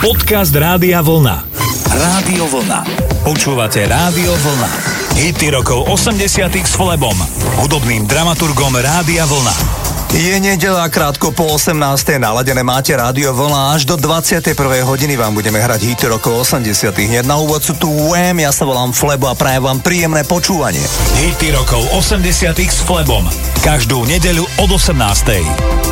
Podcast Rádia Vlna. Rádio Vlna. Počúvate Rádio Vlna. Hity rokov 80 s Flebom, hudobným dramaturgom Rádia Vlna. Je nedela krátko po 18. naladené máte rádio vlna až do 21. hodiny vám budeme hrať hity rokov 80. Hneď na úvod sú tu Wham, ja sa volám Flebo a prajem vám príjemné počúvanie. Hity rokov 80 s Flebom. Každú nedeľu od 18.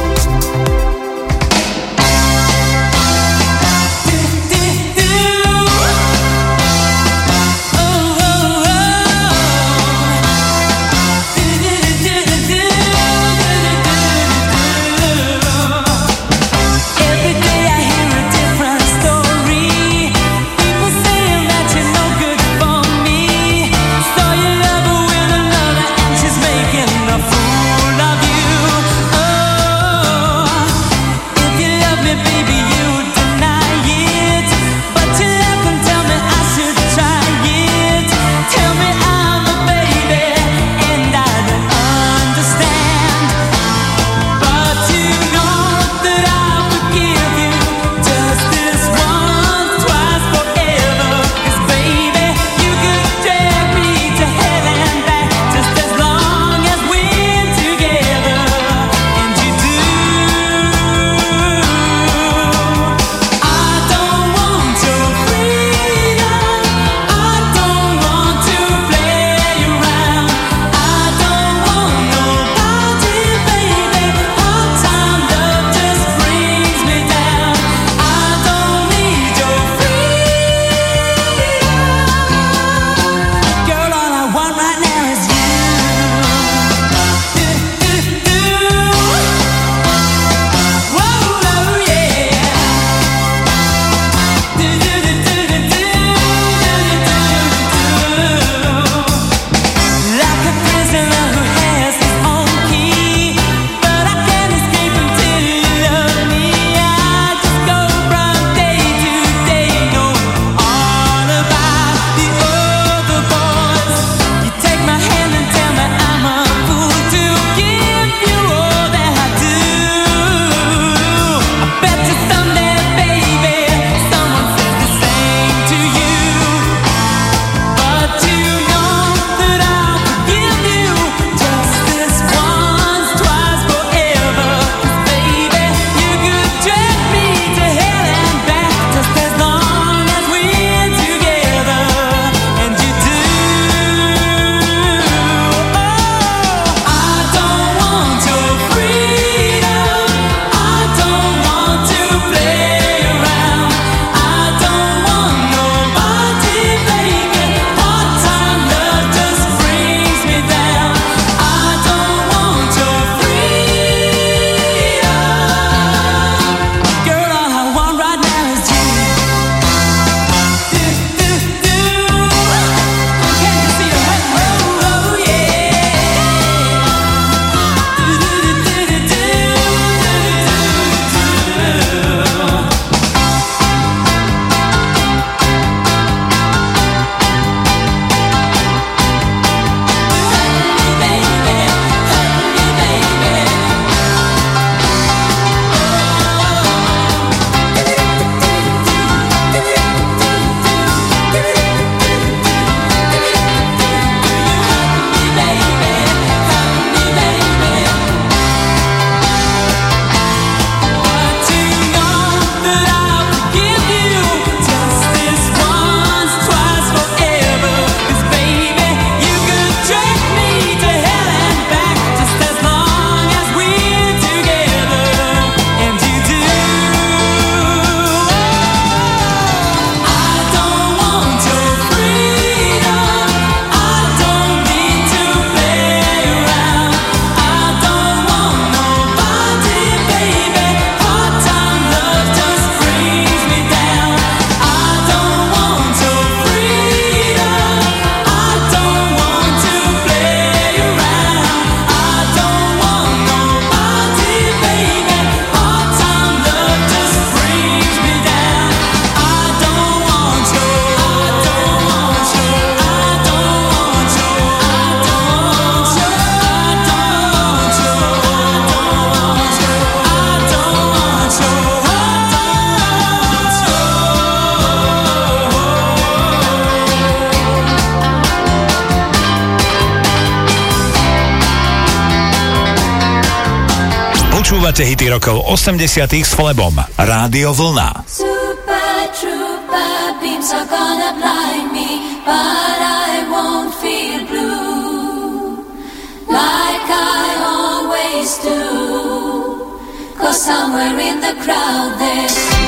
80 s Flebom. Rádio Vlna. Super trooper beams are gonna blind me, but I won't feel blue like I always do. Cause somewhere in the crowd there's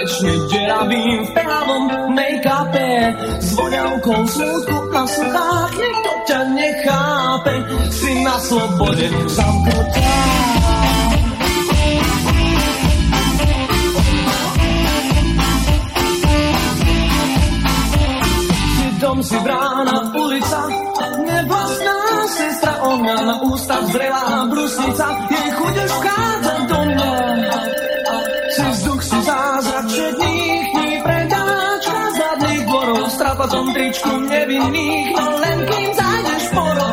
Konečne deravým v právom make-upe. S voňavkou smutku na suchách Nikto ťa nechápe. Si na slobode zamknutá. Dom si brána, ulica, nevlastná sestra, ona na ústach zrelá brusnica, jej chude vchádza do mňa. Napadom tričku nevinných, len kým zájdeš porod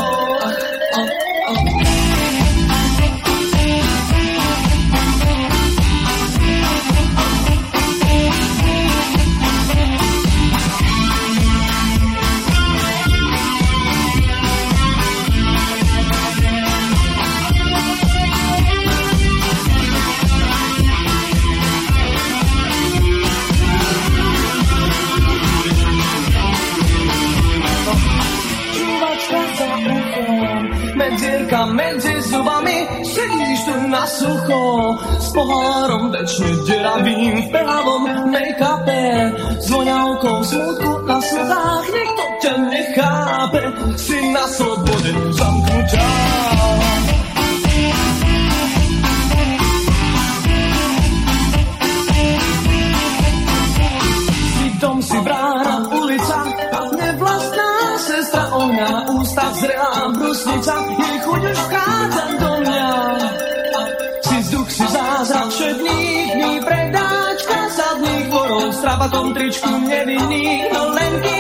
strašne deravým v pravom make-upe S smutku na slzách. Niekto ťa nechápe Si na slobode pontričku nevinný, no len kým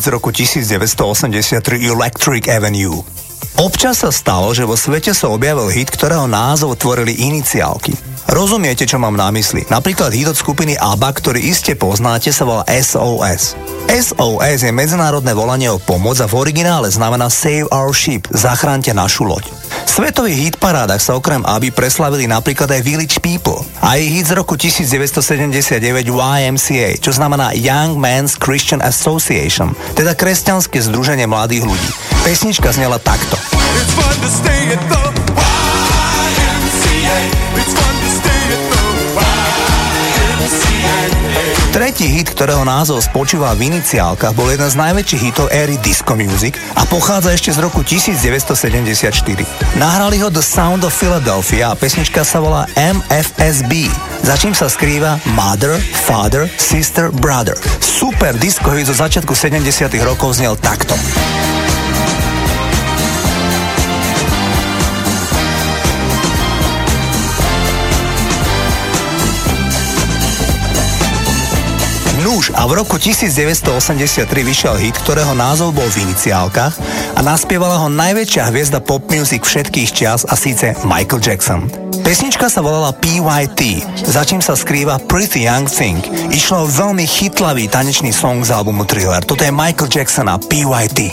z roku 1983 Electric Avenue. Občas sa stalo, že vo svete sa objavil hit, ktorého názov tvorili iniciálky. Rozumiete, čo mám na mysli? Napríklad hit od skupiny ABBA, ktorý iste poznáte, sa volá SOS. SOS je medzinárodné volanie o pomoc a v originále znamená Save Our Ship, zachránte našu loď. Svetový hit parádach sa okrem ABBA preslavili napríklad aj Village People a jej hit z roku 1979 YMCA, čo znamená Young Men's Christian Association, teda kresťanské združenie mladých ľudí. Pesnička znela takto. It's fun to stay at the YMCA. It's Tretí hit, ktorého názov spočíva v iniciálkach, bol jeden z najväčších hitov éry disco music a pochádza ešte z roku 1974. Nahrali ho The Sound of Philadelphia a pesnička sa volá MFSB, za čím sa skrýva Mother, Father, Sister, Brother. Super disco hit zo začiatku 70 rokov znel takto. Nuž a v roku 1983 vyšiel hit, ktorého názov bol v iniciálkach a naspievala ho najväčšia hviezda pop music všetkých čias a síce Michael Jackson. Pesnička sa volala PYT, za čím sa skrýva Pretty Young Thing. Išlo veľmi chytlavý tanečný song z albumu Thriller. Toto je Michael Jackson a PYT.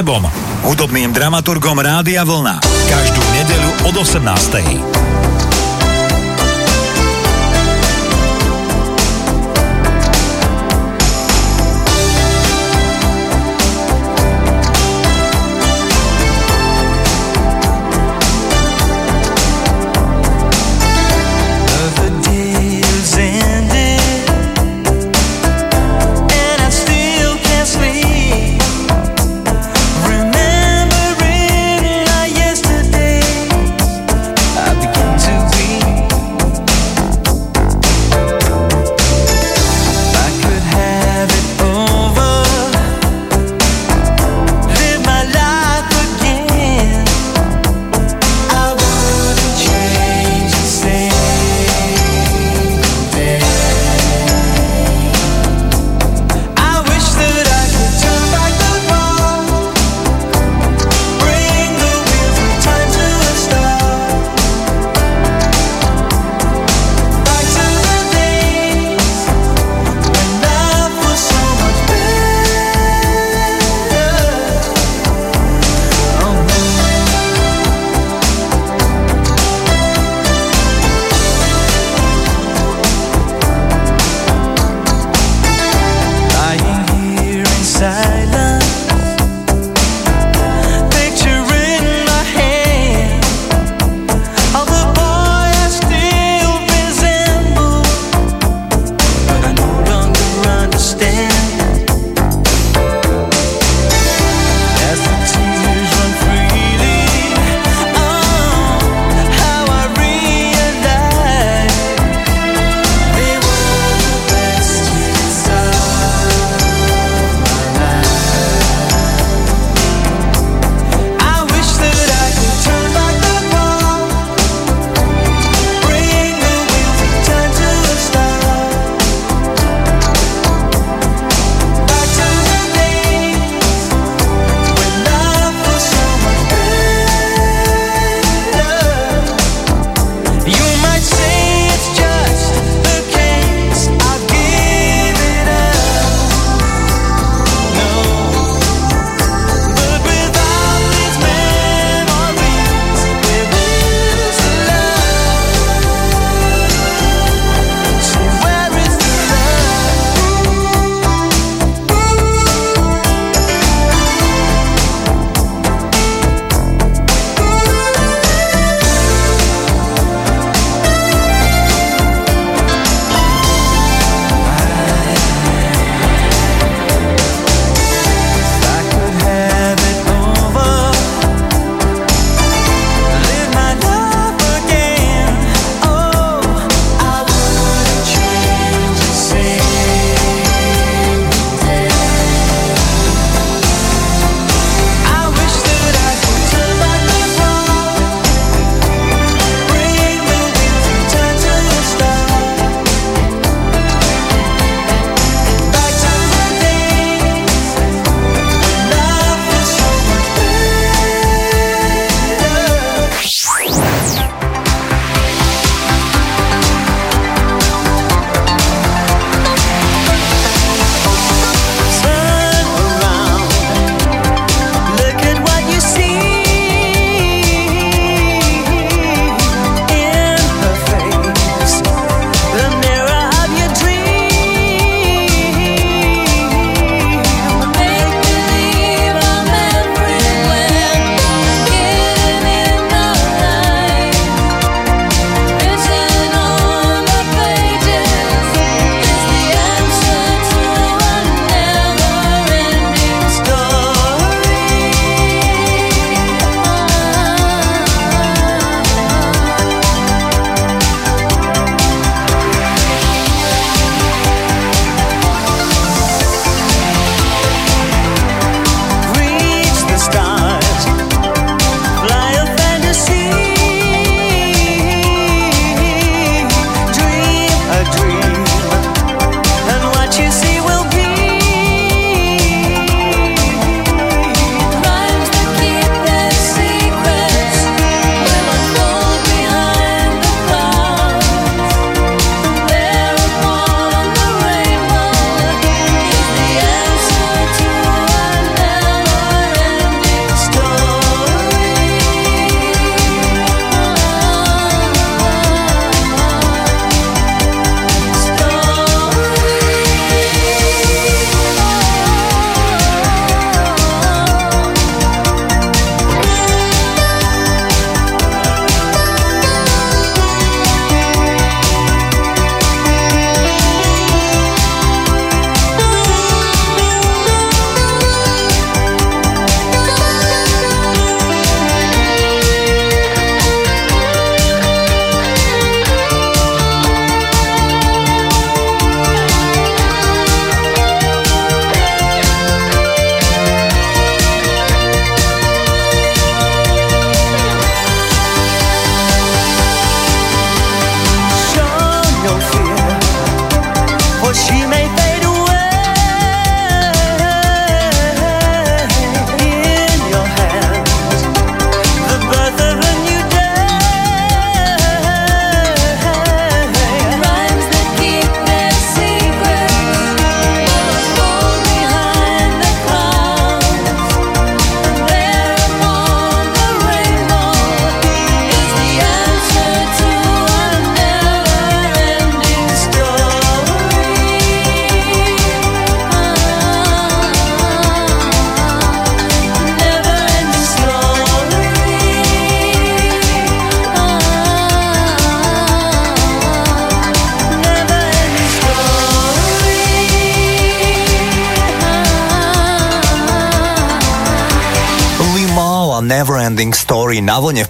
Flebom, hudobným dramaturgom Rádia Vlna. Každú nedeľu od 18.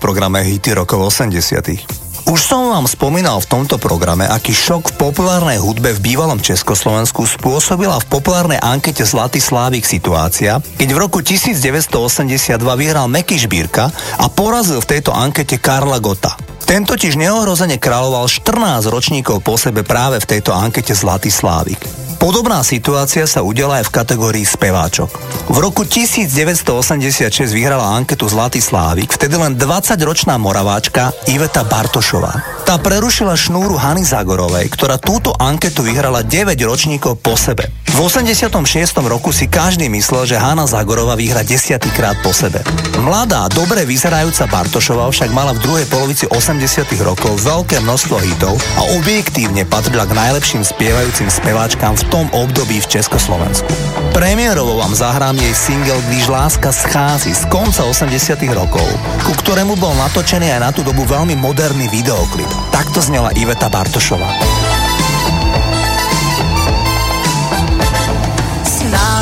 programe Hity rokov 80. Už som vám spomínal v tomto programe, aký šok v populárnej hudbe v bývalom Československu spôsobila v populárnej ankete Zlatý Slávik situácia, keď v roku 1982 vyhral Meky Žbírka a porazil v tejto ankete Karla Gota. Ten totiž neohrozene kráľoval 14 ročníkov po sebe práve v tejto ankete Zlatý Slávik. Podobná situácia sa udiala aj v kategórii speváčok. V roku 1986 vyhrala anketu Zlatý Slávik vtedy len 20-ročná moraváčka Iveta Bartošová. Tá prerušila šnúru Hany Zagorovej, ktorá túto anketu vyhrala 9 ročníkov po sebe. V 86. roku si každý myslel, že Hanna Zagorová vyhra 10 krát po sebe. Mladá, dobre vyzerajúca Bartošová však mala v druhej polovici 80 rokov veľké množstvo hitov a objektívne patrila k najlepším spievajúcim speváčkám v tom období v Československu. Premiérovo vám zahrám jej single Když láska schází z konca 80 rokov, ku ktorému bol natočený aj na tú dobu veľmi moderný videoklip. Takto znela Iveta Bartošová.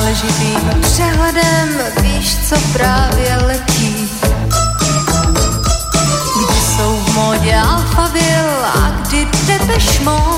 Náležitým přehledem víš, co právě letí. Kdy jsou v modě Alphaville a kdy Depeche Mode.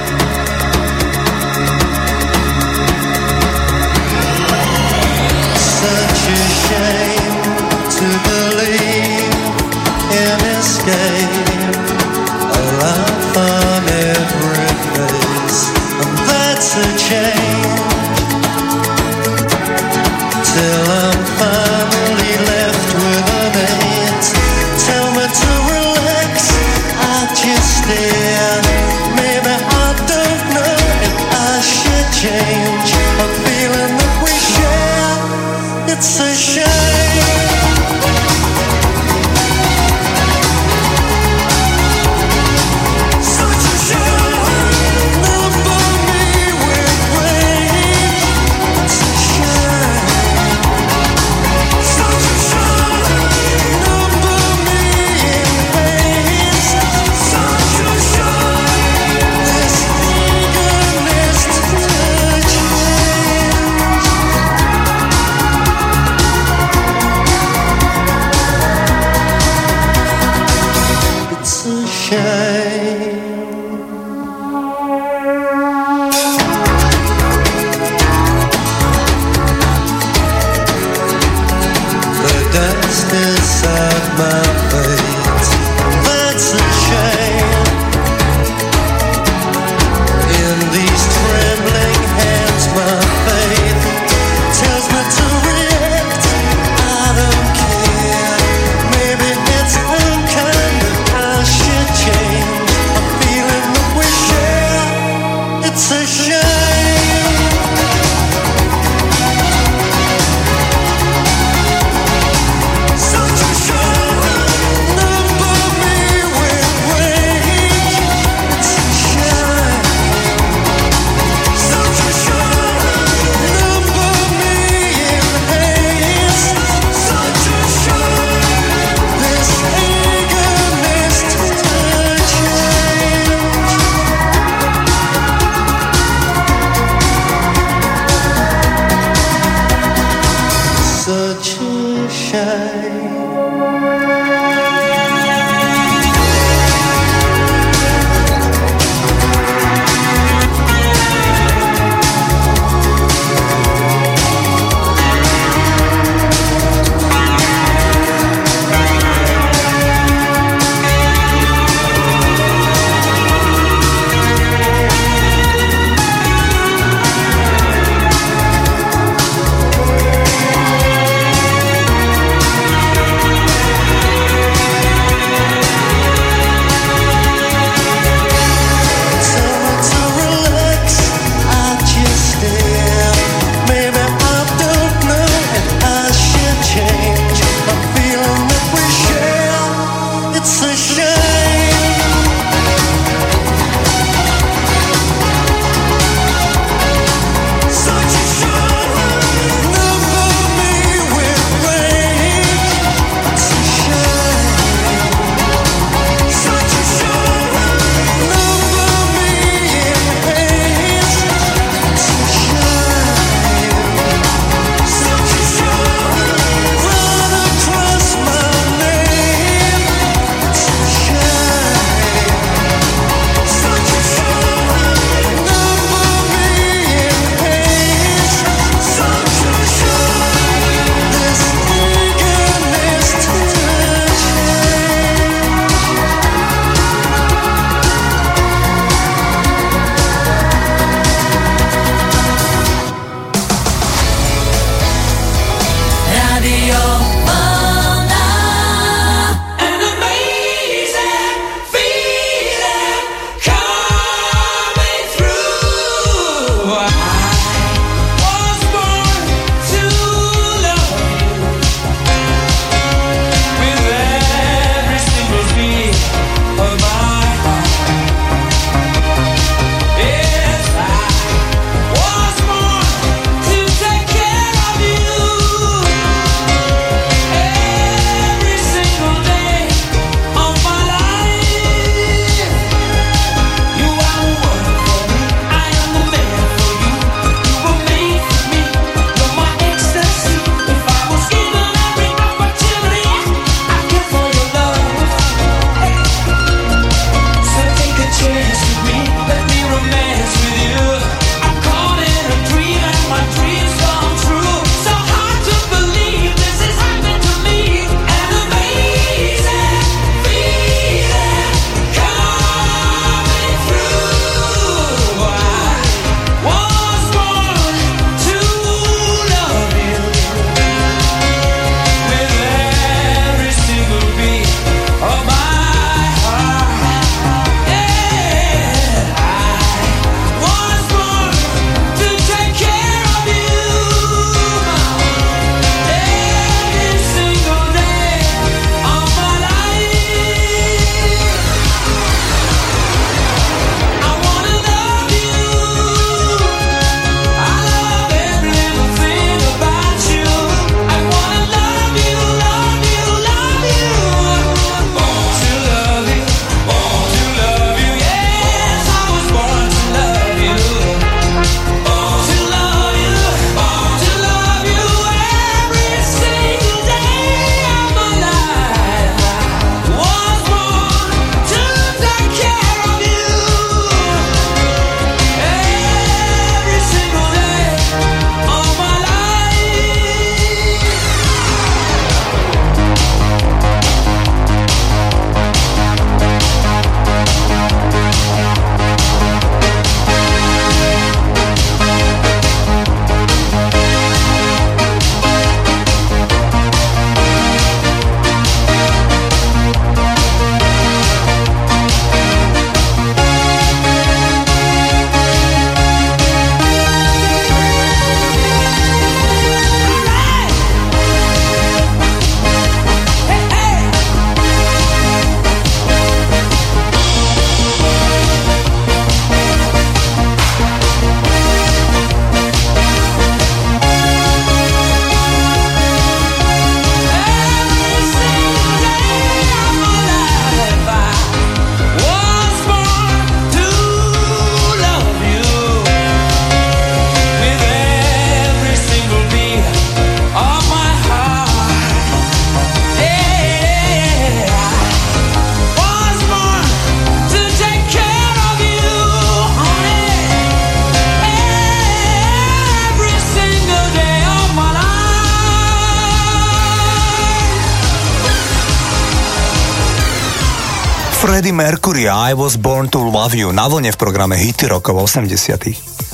I Was Born to Love You na vlne v programe Hity rokov 80.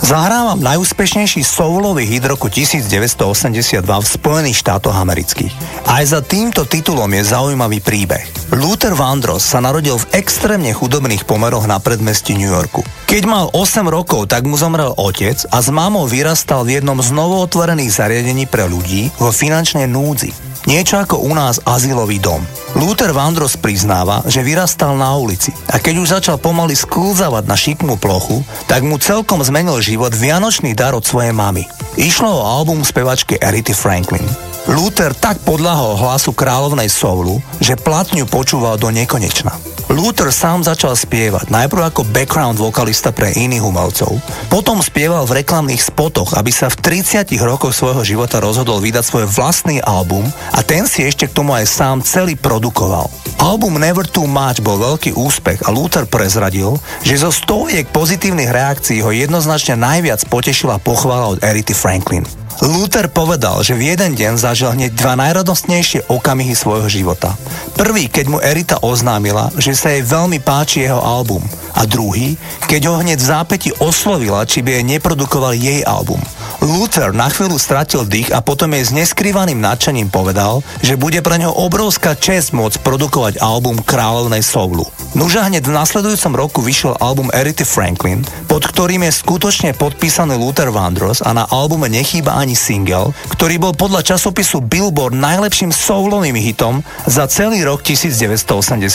Zahrávam najúspešnejší soulový hit roku 1982 v Spojených štátoch amerických. Aj za týmto titulom je zaujímavý príbeh. Luther Vandross sa narodil v extrémne chudobných pomeroch na predmestí New Yorku. Keď mal 8 rokov, tak mu zomrel otec a s mámou vyrastal v jednom z novootvorených zariadení pre ľudí vo finančnej núdzi. Niečo ako u nás azylový dom. Luther Vandross priznáva, že vyrastal na ulici a keď už začal pomaly sklzavať na šikmú plochu, tak mu celkom zmenil život vianočný dar od svojej mamy. Išlo o album spevačky Erity Franklin. Luther tak podľahol hlasu kráľovnej soulu, že platňu počúval do nekonečna. Luther sám začal spievať, najprv ako background vokalista pre iných umelcov. Potom spieval v reklamných spotoch, aby sa v 30 rokoch svojho života rozhodol vydať svoj vlastný album a ten si ešte k tomu aj sám celý produkoval. Album Never Too Much bol veľký úspech a Luther prezradil, že zo stoviek pozitívnych reakcií ho jednoznačne najviac potešila pochvala od Erity Franklin. Luther povedal, že v jeden deň zažil hneď dva najradostnejšie okamihy svojho života. Prvý, keď mu Erita oznámila, že sa jej veľmi páči jeho album. A druhý, keď ho hneď v zápäti oslovila, či by jej neprodukoval jej album. Luther na chvíľu stratil dých a potom jej s neskrývaným nadšením povedal, že bude pre ňo obrovská čest môcť produkovať album Kráľovnej soulu. Nuža hneď v nasledujúcom roku vyšiel album Erity Franklin, pod ktorým je skutočne podpísaný Luther Vandross a na albume nechýba ani single, ktorý bol podľa časopisu Billboard najlepším soulovým hitom za celý rok 1982.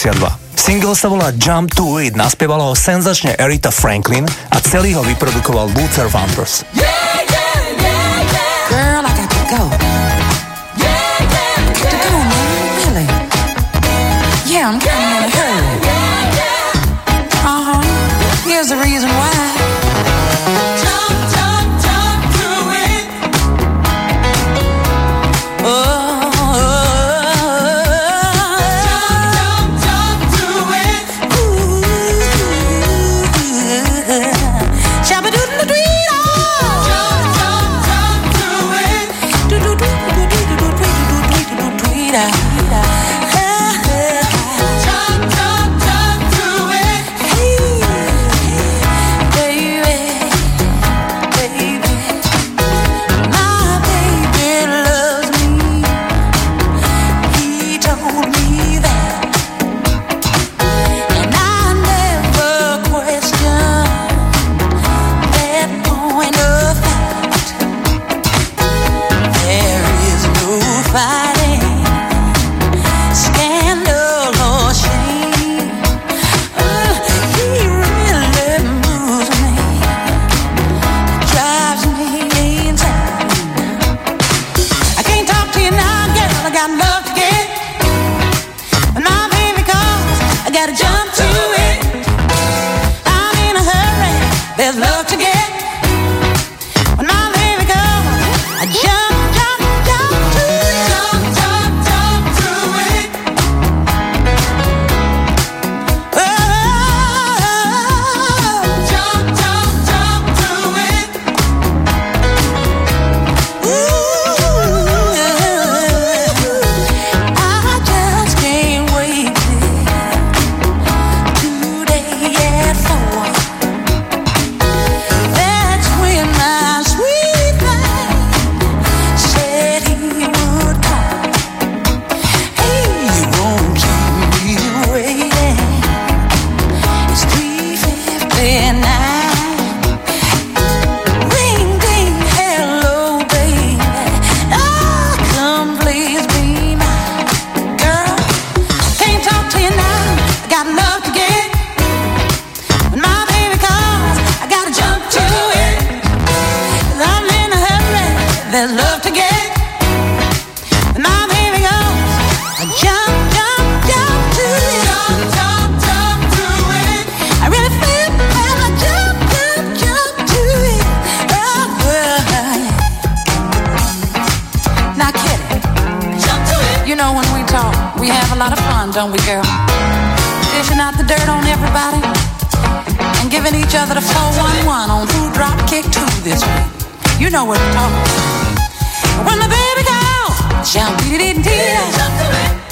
Single sa volá Jump to It, naspievala ho senzačne Erita Franklin a celý ho vyprodukoval Luther Vandross. Yeah, I'm of in a hurry. Uh huh. Here's the reason why. Don't we, girl? Dishing out the dirt on everybody and giving each other the 411 on who dropped kick two this week. You know what we're talking about. When the baby calls, jump, dee dee dee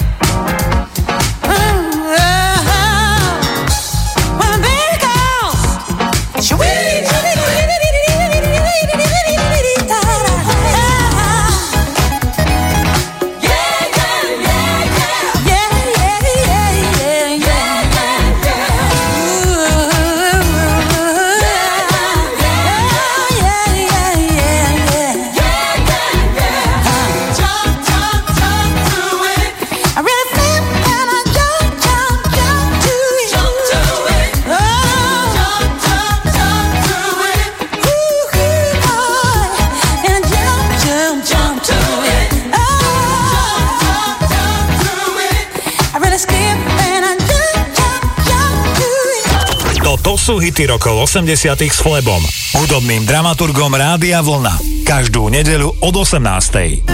sú hity rokov 80 s Flebom, hudobným dramaturgom Rádia Vlna. Každú nedeľu od 18.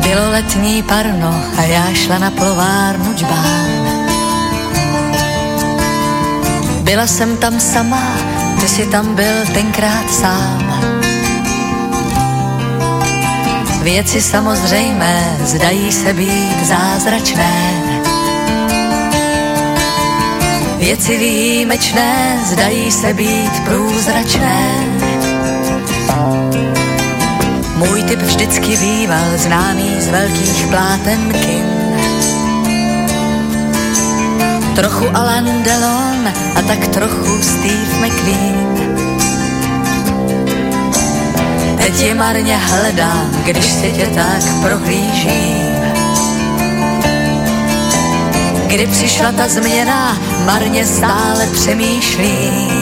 Bylo letní parno a já šla na plovárnu džbán. Byla jsem tam sama, ty si tam byl tenkrát sám. Věci samozřejmé zdají se být zázračné. Věci výjimečné zdají se být průzračné. Můj typ vždycky býval známý z velkých pláten kin. Trochu Alan Delon a tak trochu Steve McQueen. Teď je marně hledám, když si tě tak prohlížím. Kdy přišla ta změna, marně stále přemýšlím.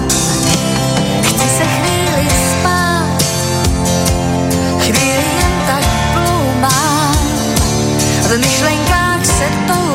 V myšlenkách se toulám,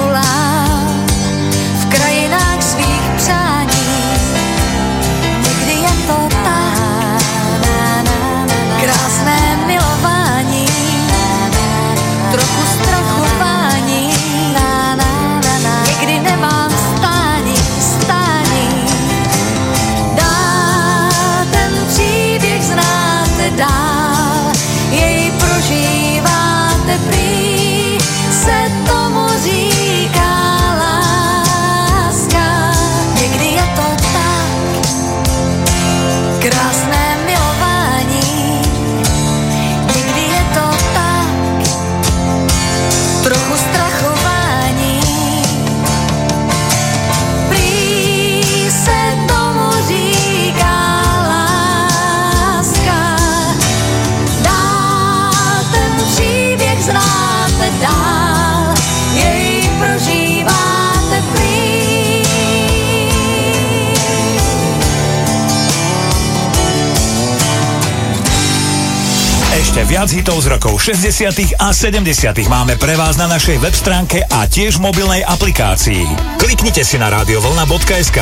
viac hitov z rokov 60. a 70. máme pre vás na našej web stránke a tiež mobilnej aplikácii. Kliknite si na radiovolna.sk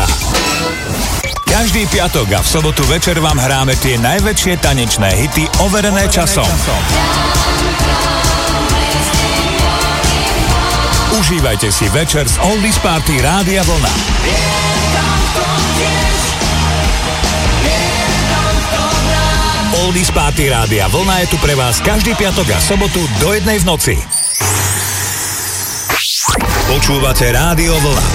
Každý piatok a v sobotu večer vám hráme tie najväčšie tanečné hity overené časom. Užívajte si večer z Oldies Party Rádia Vlna. Oldies Party Rádia Vlna je tu pre vás každý piatok a sobotu do jednej v noci. Počúvate Rádio Vlna.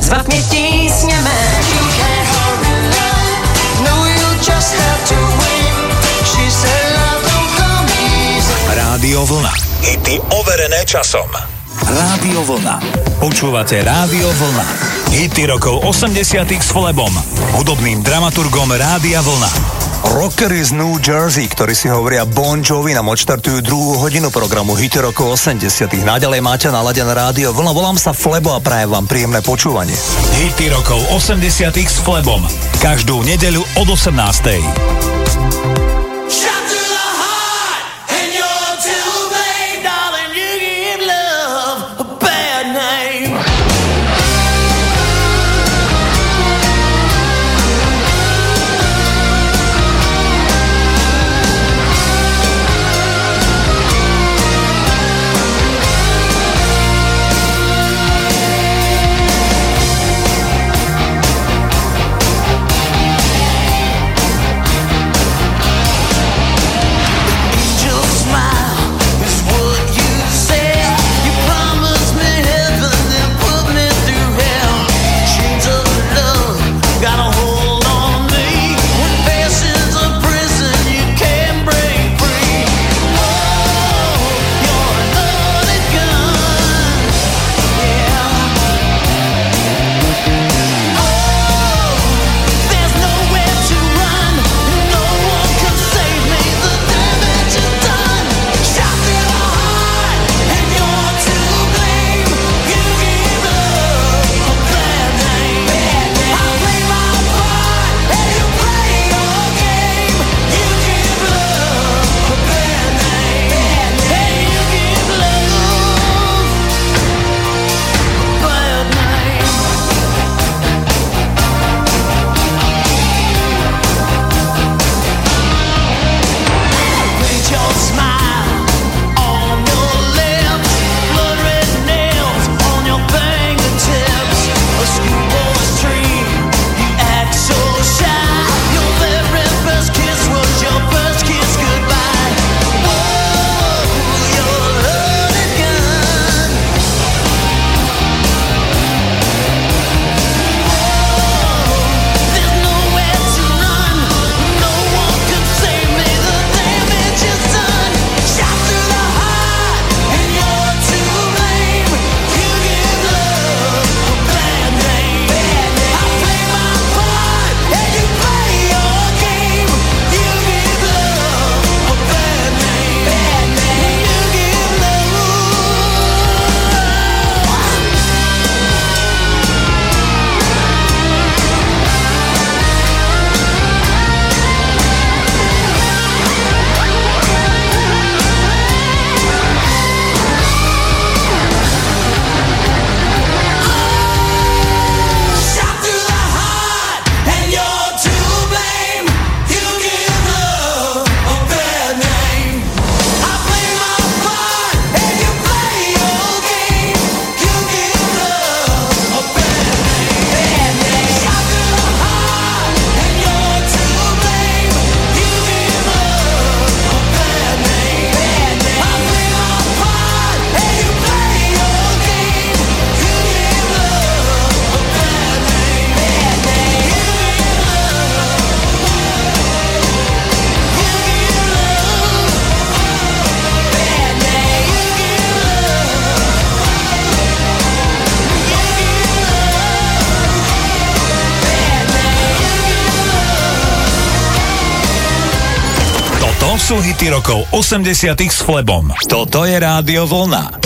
Zvat mě tísněme No, Rádio Vlna. Hity overené časom. Rádio Vlna. Počúvate Rádio Vlna. Hity rokov 80 s Flebom, hudobným dramaturgom Rádia Vlna. Rockery z New Jersey, ktorí si hovoria Bon Jovi, nám odštartujú druhú hodinu programu Hity rokov 80 Naďalej máte naladené rádio Vlna. Volám sa Flebo a prajem vám príjemné počúvanie. Hity rokov 80 s Flebom. Každú nedeľu od 18. rokov 80 s Flebom. Toto je Rádio Vlna.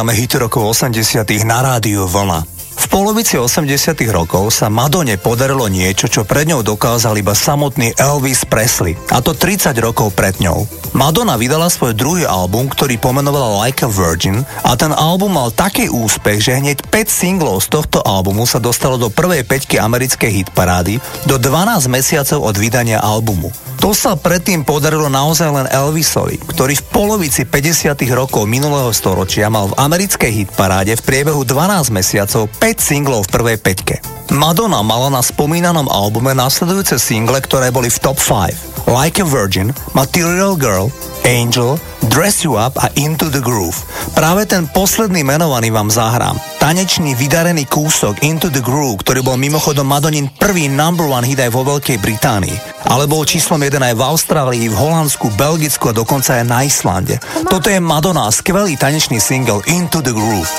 Programe Hit rokov 80 na rádiu Vlna. V polovici 80 rokov sa Madone podarilo niečo, čo pred ňou dokázal iba samotný Elvis Presley, a to 30 rokov pred ňou. Madonna vydala svoj druhý album, ktorý pomenovala Like a Virgin a ten album mal taký úspech, že hneď 5 singlov z tohto albumu sa dostalo do prvej peťky americkej hitparády do 12 mesiacov od vydania albumu. To sa predtým podarilo naozaj len Elvisovi, ktorý v polovici 50. rokov minulého storočia mal v americkej hitparáde v priebehu 12 mesiacov 5 singlov v prvej peťke. Madonna mala na spomínanom albume nasledujúce single, ktoré boli v top 5. Like a Virgin, Material Girl, Angel, Dress You Up a Into the Groove. Práve ten posledný menovaný vám zahrám. Tanečný vydarený kúsok Into the Groove, ktorý bol mimochodom Madonin prvý number one hit aj vo Veľkej Británii. Ale bol číslom jeden aj v Austrálii, v Holandsku, Belgicku a dokonca aj na Islande. Toto je Madonna, skvelý tanečný single Into the Groove.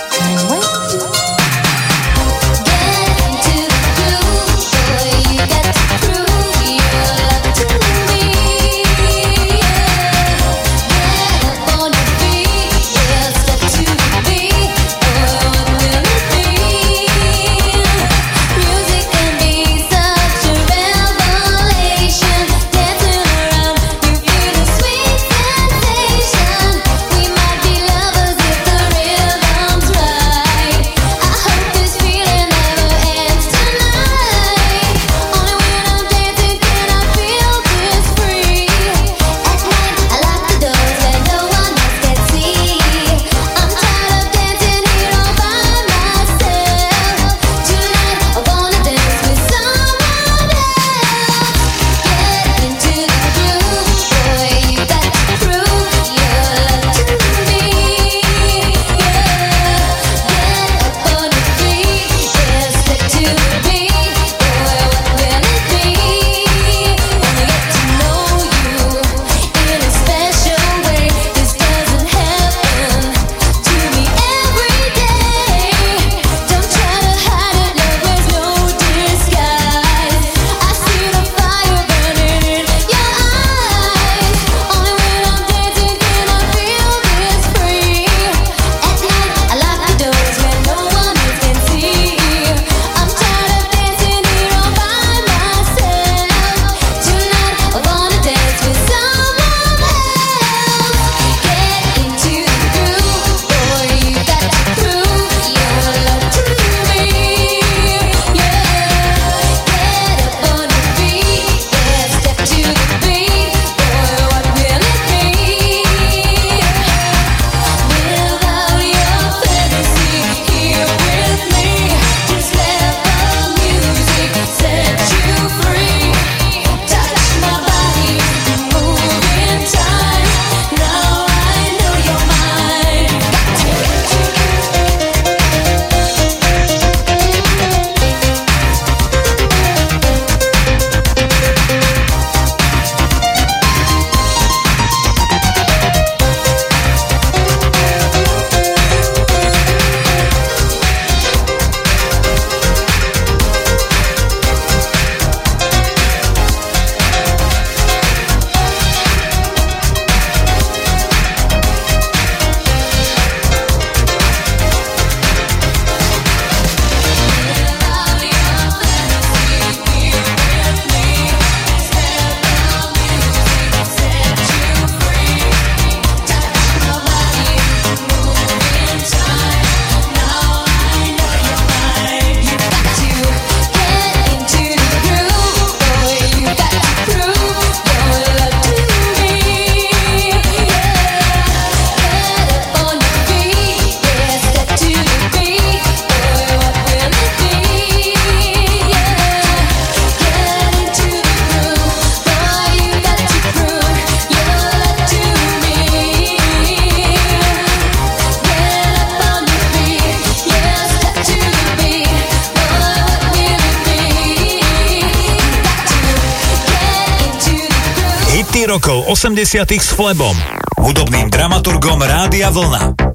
90. s Flebom, hudobným dramaturgom Rádia Vlna.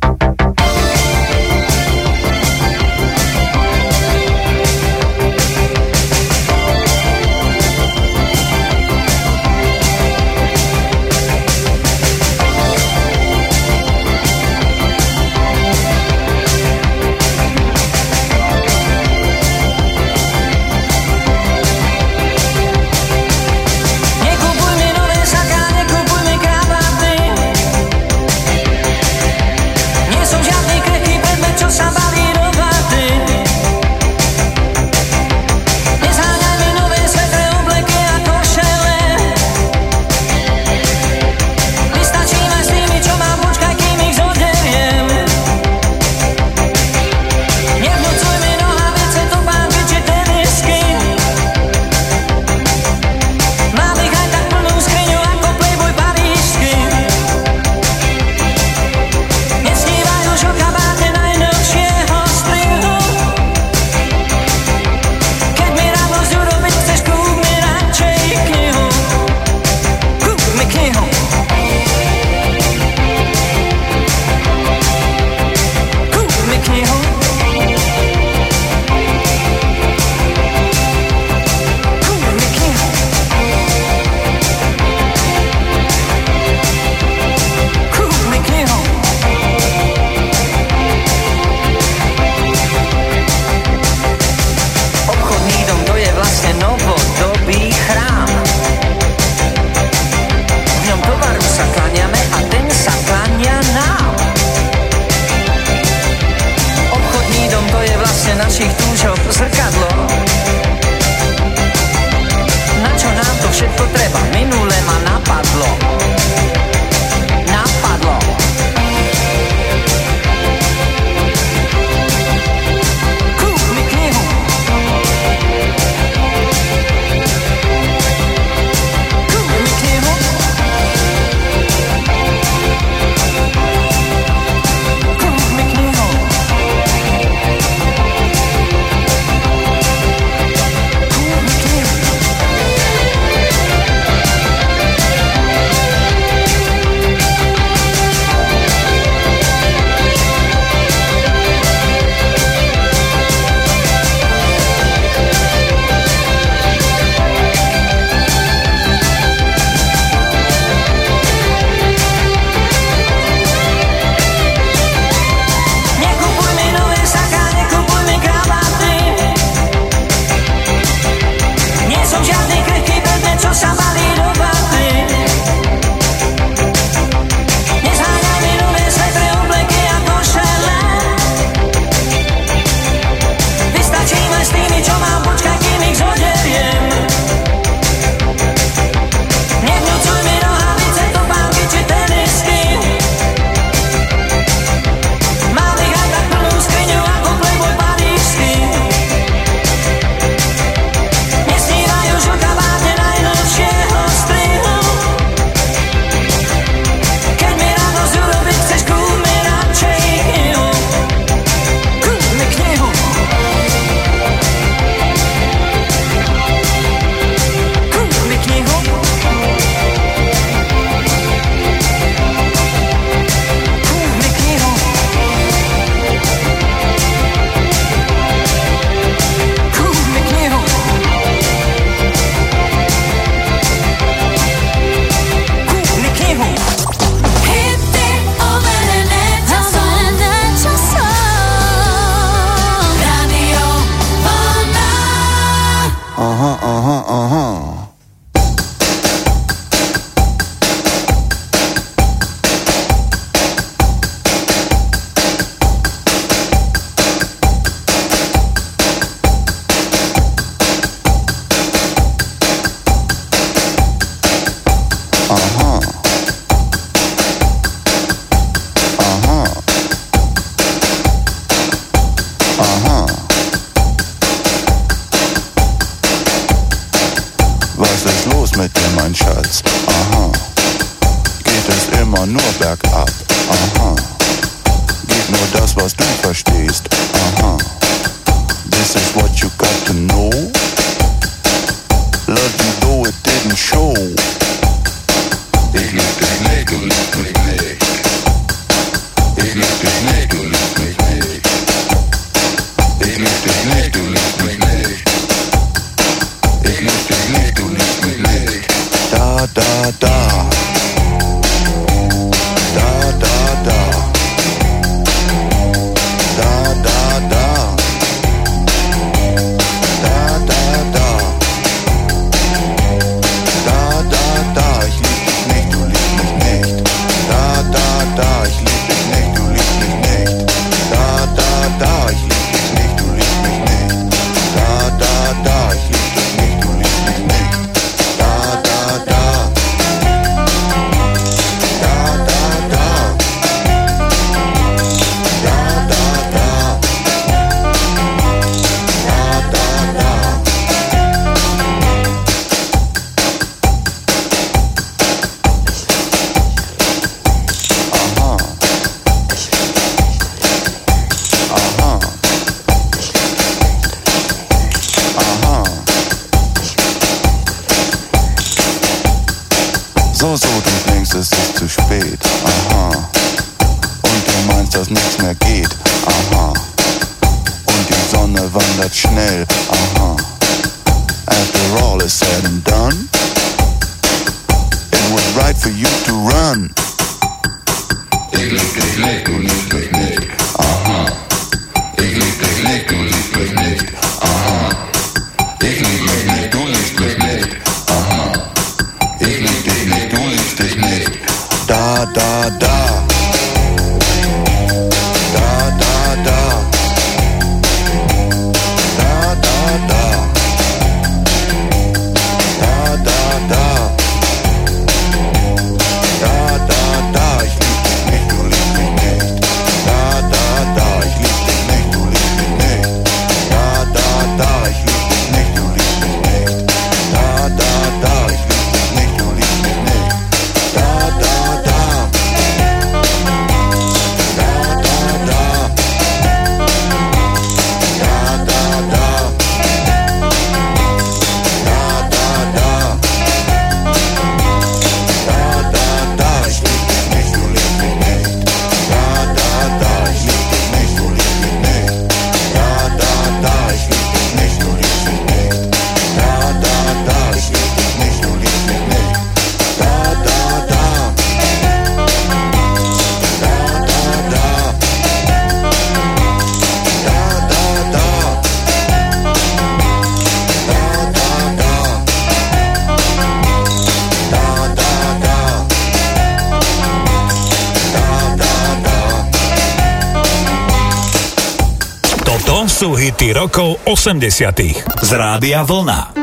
80. z Rádia Vlna.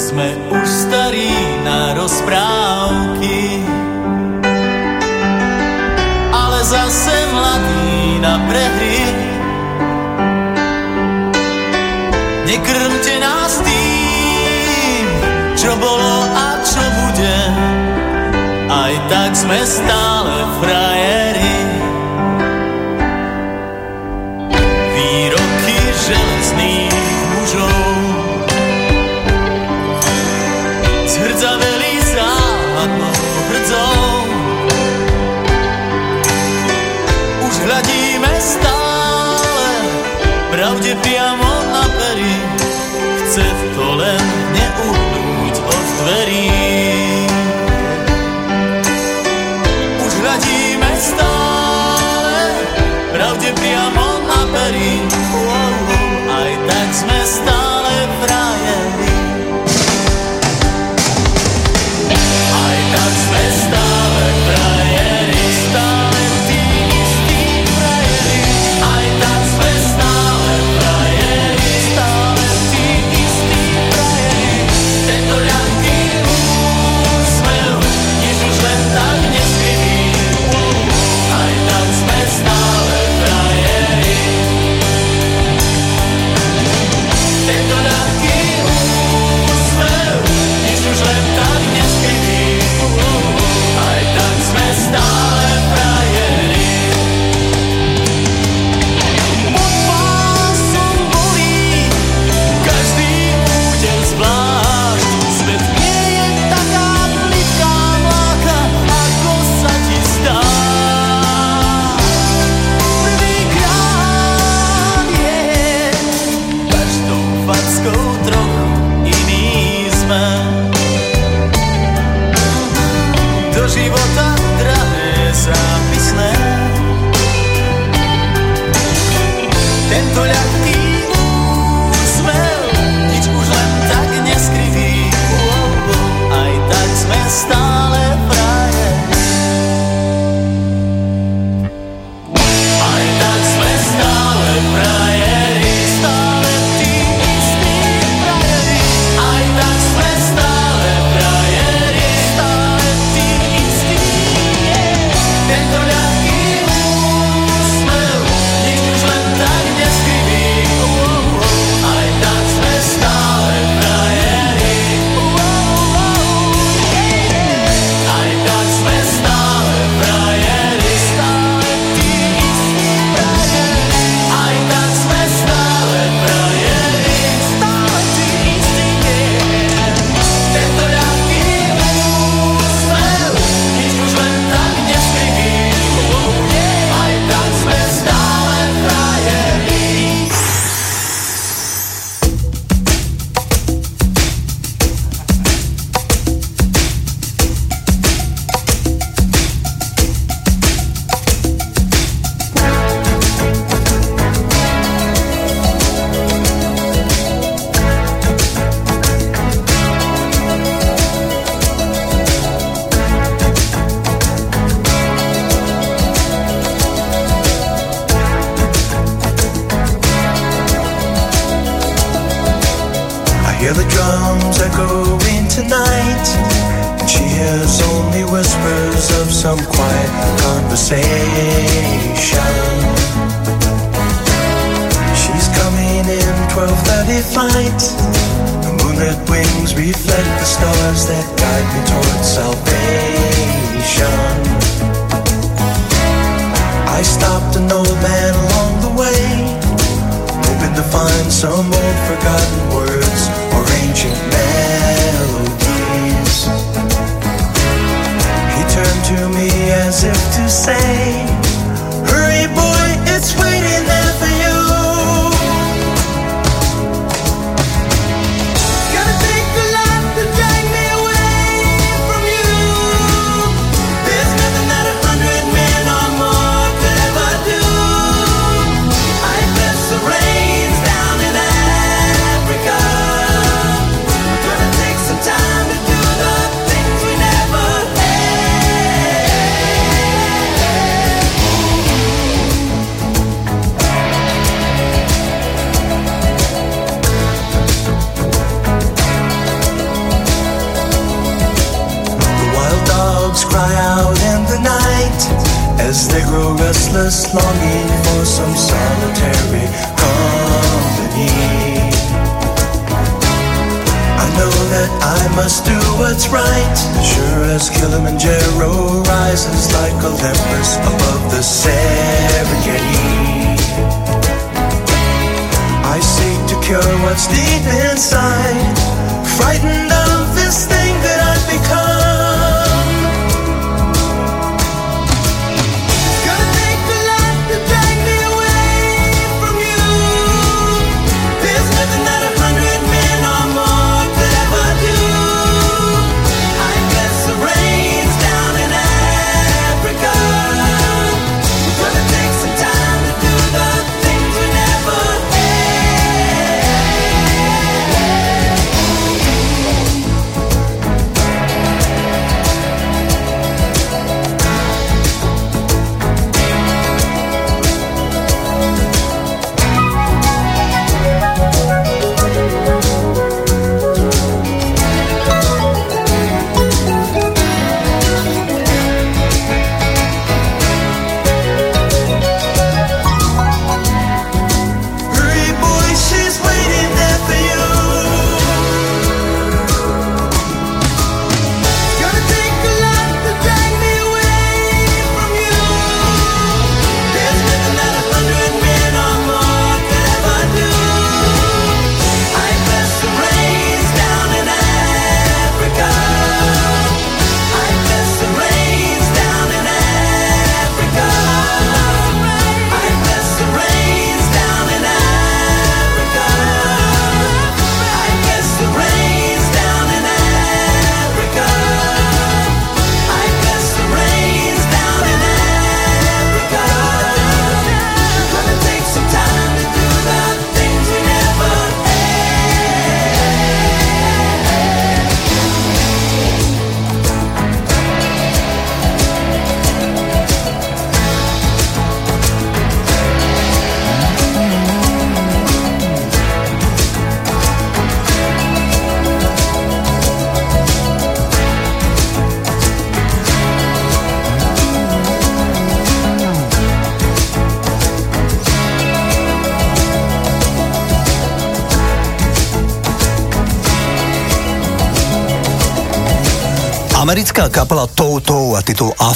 Sme už starí na rozprávky, ale zase mladí na prehry. Nekrmte nás tým, čo bolo a čo bude, aj tak sme stáli.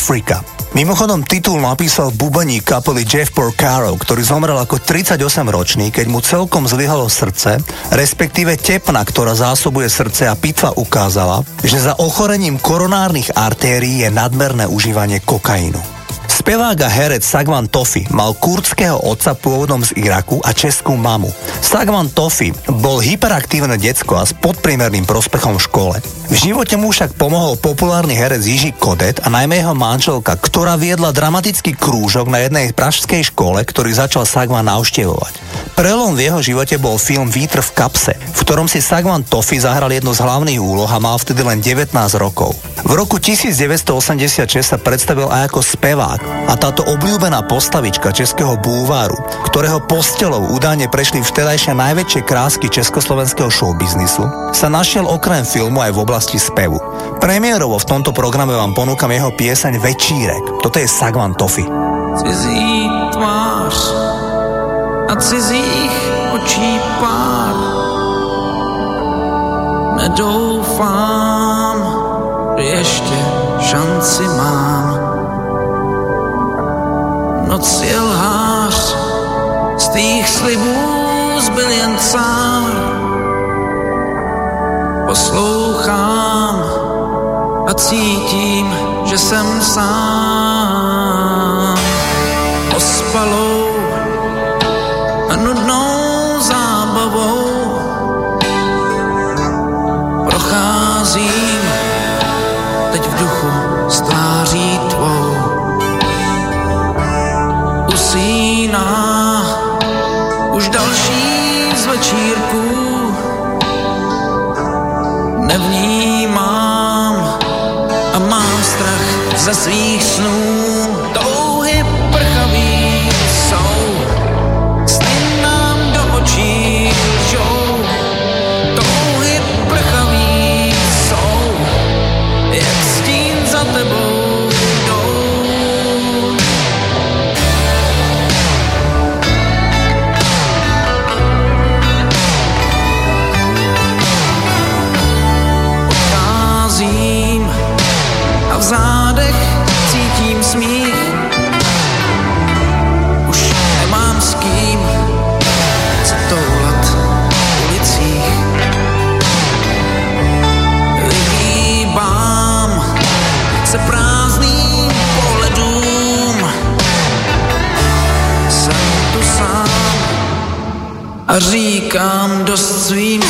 Africa. Mimochodom titul napísal bubaník kapely Jeff Porcaro, ktorý zomrel ako 38-ročný, keď mu celkom zlyhalo srdce, respektíve tepna, ktorá zásobuje srdce a pitva ukázala, že za ochorením koronárnych artérií je nadmerné užívanie kokainu. Spevák a herec Sagvan Tofi mal kurdského otca pôvodom z Iraku a českú mamu. Sagvan Tofi bol hyperaktívne decko a s podpriemerným prospechom v škole. V živote mu však pomohol populárny herec Jiži Kodet a najmä jeho manželka, ktorá viedla dramatický krúžok na jednej pražskej škole, ktorý začal Sagman navštevovať. Prelom v jeho živote bol film Vítr v kapse, v ktorom si Sagman Tofi zahral jednu z hlavných úloh a mal vtedy len 19 rokov. V roku 1986 sa predstavil aj ako spevák a táto obľúbená postavička českého búváru, ktorého postelou údajne prešli vtedajšie najväčšie krásky československého showbiznisu, sa našiel okrem filmu aj v oblasti oblasti spevu. Premiérovo v tomto programe vám ponúkam jeho pieseň Večírek. Toto je Sagvan Tofi. Cizí tvář a cizích očí pár Nedoufám, že ještě šanci mám Noc je lhář, z tých slibů zbyl jen sám Poslouchám a cítím, že jsem sám. Ospalou a nudnou zábavou procházím teď v duchu s tváří tvou. Usíná už další z večírku nevnímám a mám strach ze svých snů. a říkám dost svým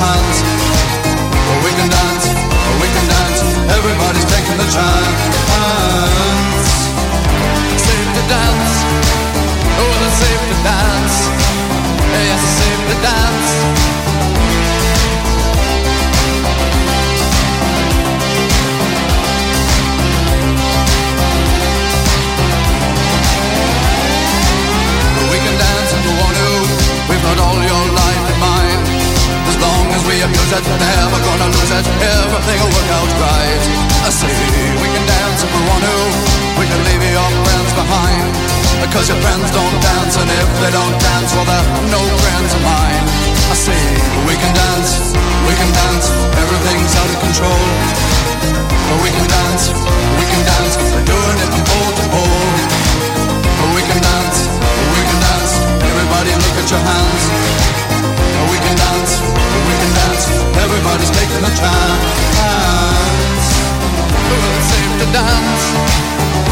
hands. Because your friends don't dance, and if they don't dance, well, they're no friends of mine. I say we can dance, we can dance. Everything's out of control. But we can dance, we can dance. We're doing it from pole to pole. Oh, we can dance, we can dance. Everybody look at your hands. Oh, we can dance, we can dance. Everybody's taking a chance. Oh, it's safe to dance.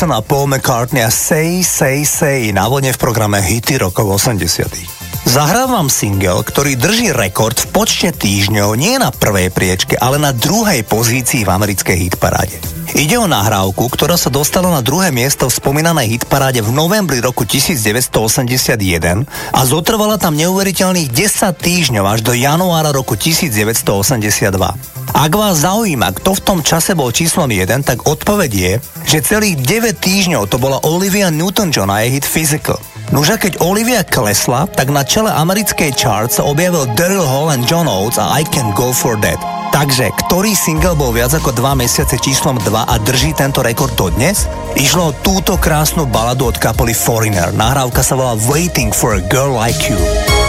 Jackson a Paul McCartney a Say, Say, Say na vlne v programe Hity rokov 80. Zahrávam single, ktorý drží rekord v počte týždňov nie na prvej priečke, ale na druhej pozícii v americkej hitparáde. Ide o nahrávku, ktorá sa dostala na druhé miesto v spomínanej hitparáde v novembri roku 1981 a zotrvala tam neuveriteľných 10 týždňov až do januára roku 1982. Ak vás zaujíma, kto v tom čase bol číslom 1, tak odpoveď je, že celých 9 týždňov to bola Olivia Newton-John a jej hit Physical. Nuže keď Olivia klesla, tak na čele americkej chart sa objavil Daryl Hall and John Oates a I Can Go For That. Takže, ktorý single bol viac ako 2 mesiace číslom 2 a drží tento rekord dodnes? Išlo o túto krásnu baladu od kapely Foreigner. Nahrávka sa volá Waiting for a Girl Like You.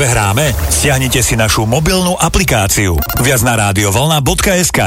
Práve hráme? Stiahnite si našu mobilnú aplikáciu. Viac na radiovolna.sk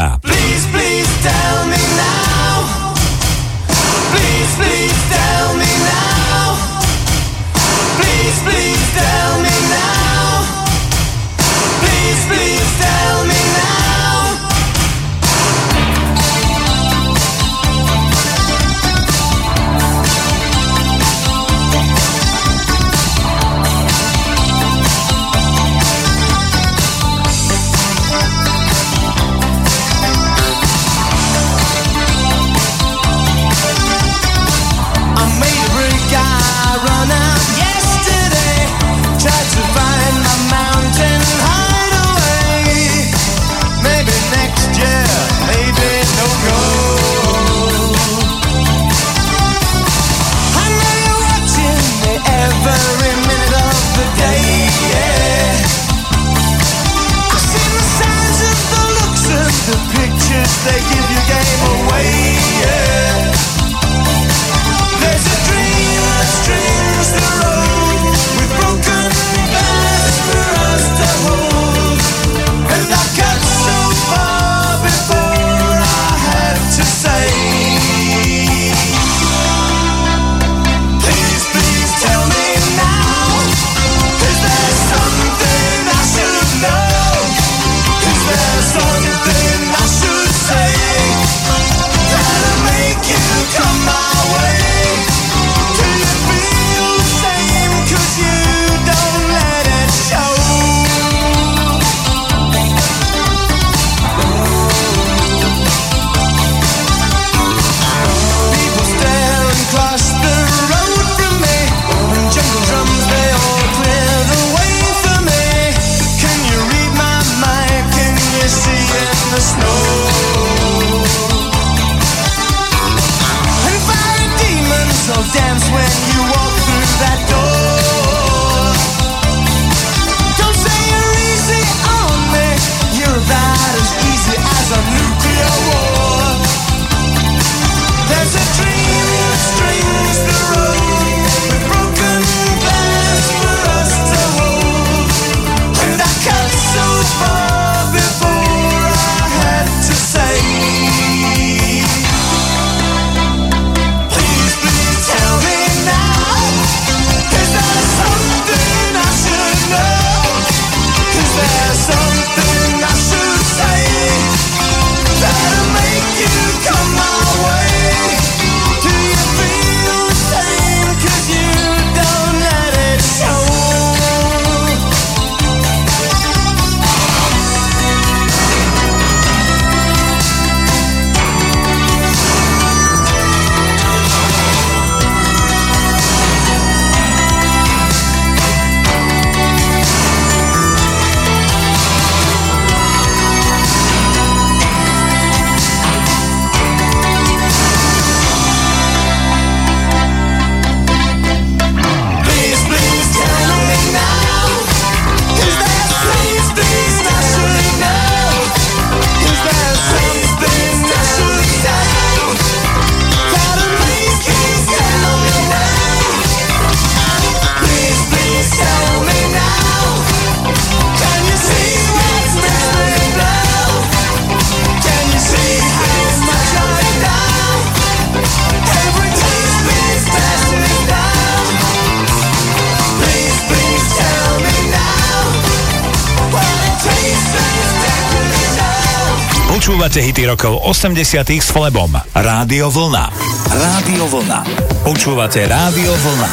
rokov 80 s Flebom. Rádio Vlna. Rádio Vlna. Počúvate Rádio Vlna.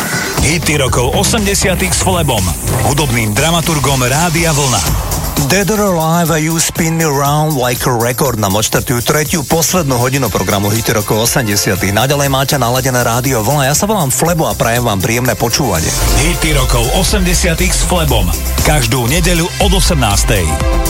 Hity rokov 80 s Flebom. Hudobným dramaturgom Rádia Vlna. Dead or Alive a You Spin Me Round Like a Record nám odštartujú tretiu poslednú hodinu programu Hity rokov 80. Naďalej máte naladené rádio vlna. Ja sa volám Flebo a prajem vám príjemné počúvanie. Hity rokov 80. s Flebom. Každú nedeľu od 18.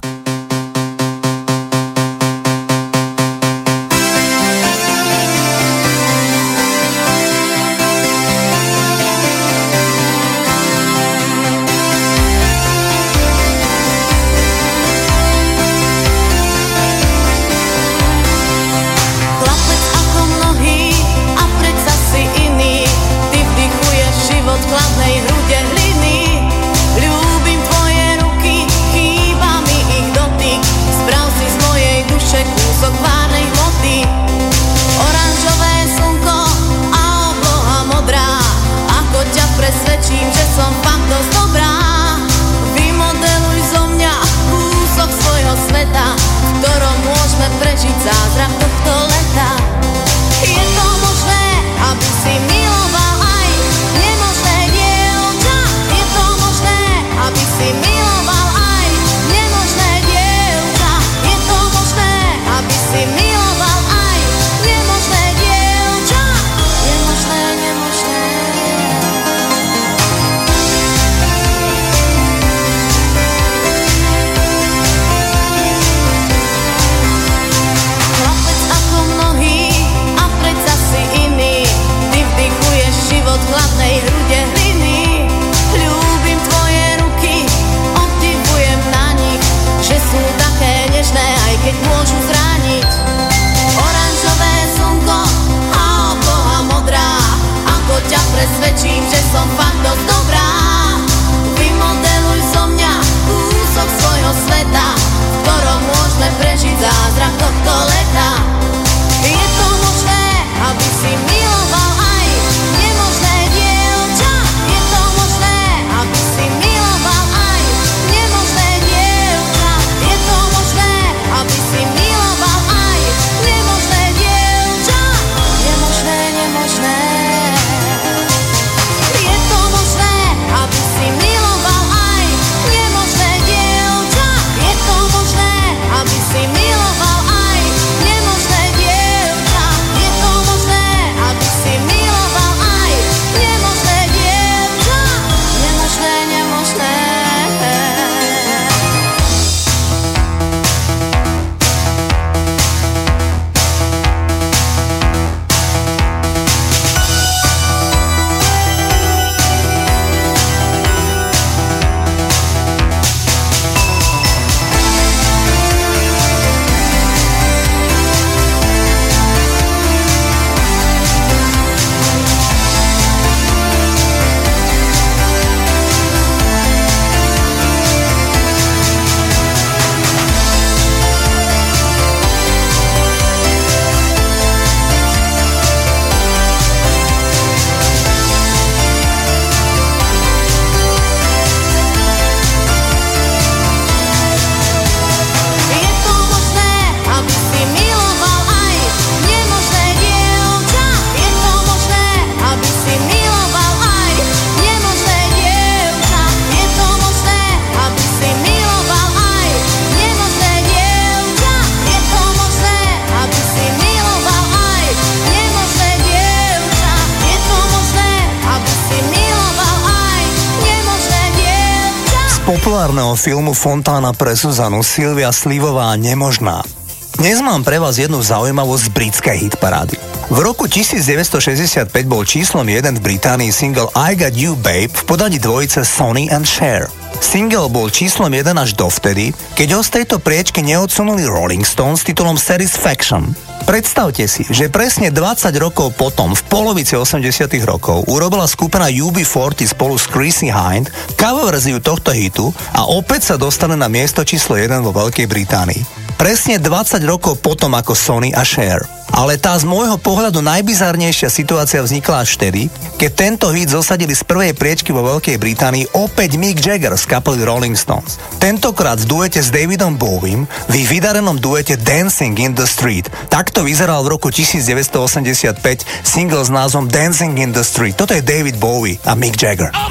Filmu Fontána pre Zuzanu Silvia Slivová Nemožná. Dnes mám pre vás jednu zaujímavosť z britskej hitparády. V roku 1965 bol číslom 1 v Británii single I Got You Babe v podaní dvojice Sony and Cher. Single bol číslom 1 až dovtedy, keď ho z tejto priečky neodsunuli Rolling Stones s titulom Satisfaction. Predstavte si, že presne 20 rokov potom, v polovici 80 rokov, urobila skupina UB40 spolu s Chrissy Hind cover verziu tohto hitu a opäť sa dostane na miesto číslo 1 vo Veľkej Británii. Presne 20 rokov potom ako Sony a Cher. Ale tá z môjho pohľadu najbizarnejšia situácia vznikla až vtedy, keď tento hit zosadili z prvej priečky vo Veľkej Británii opäť Mick Jagger z kapely Rolling Stones. Tentokrát v duete s Davidom Bowiem v ich vydarenom duete Dancing in the Street. Takto vyzeral v roku 1985 single s názvom Dancing in the Street. Toto je David Bowie a Mick Jagger. Australia,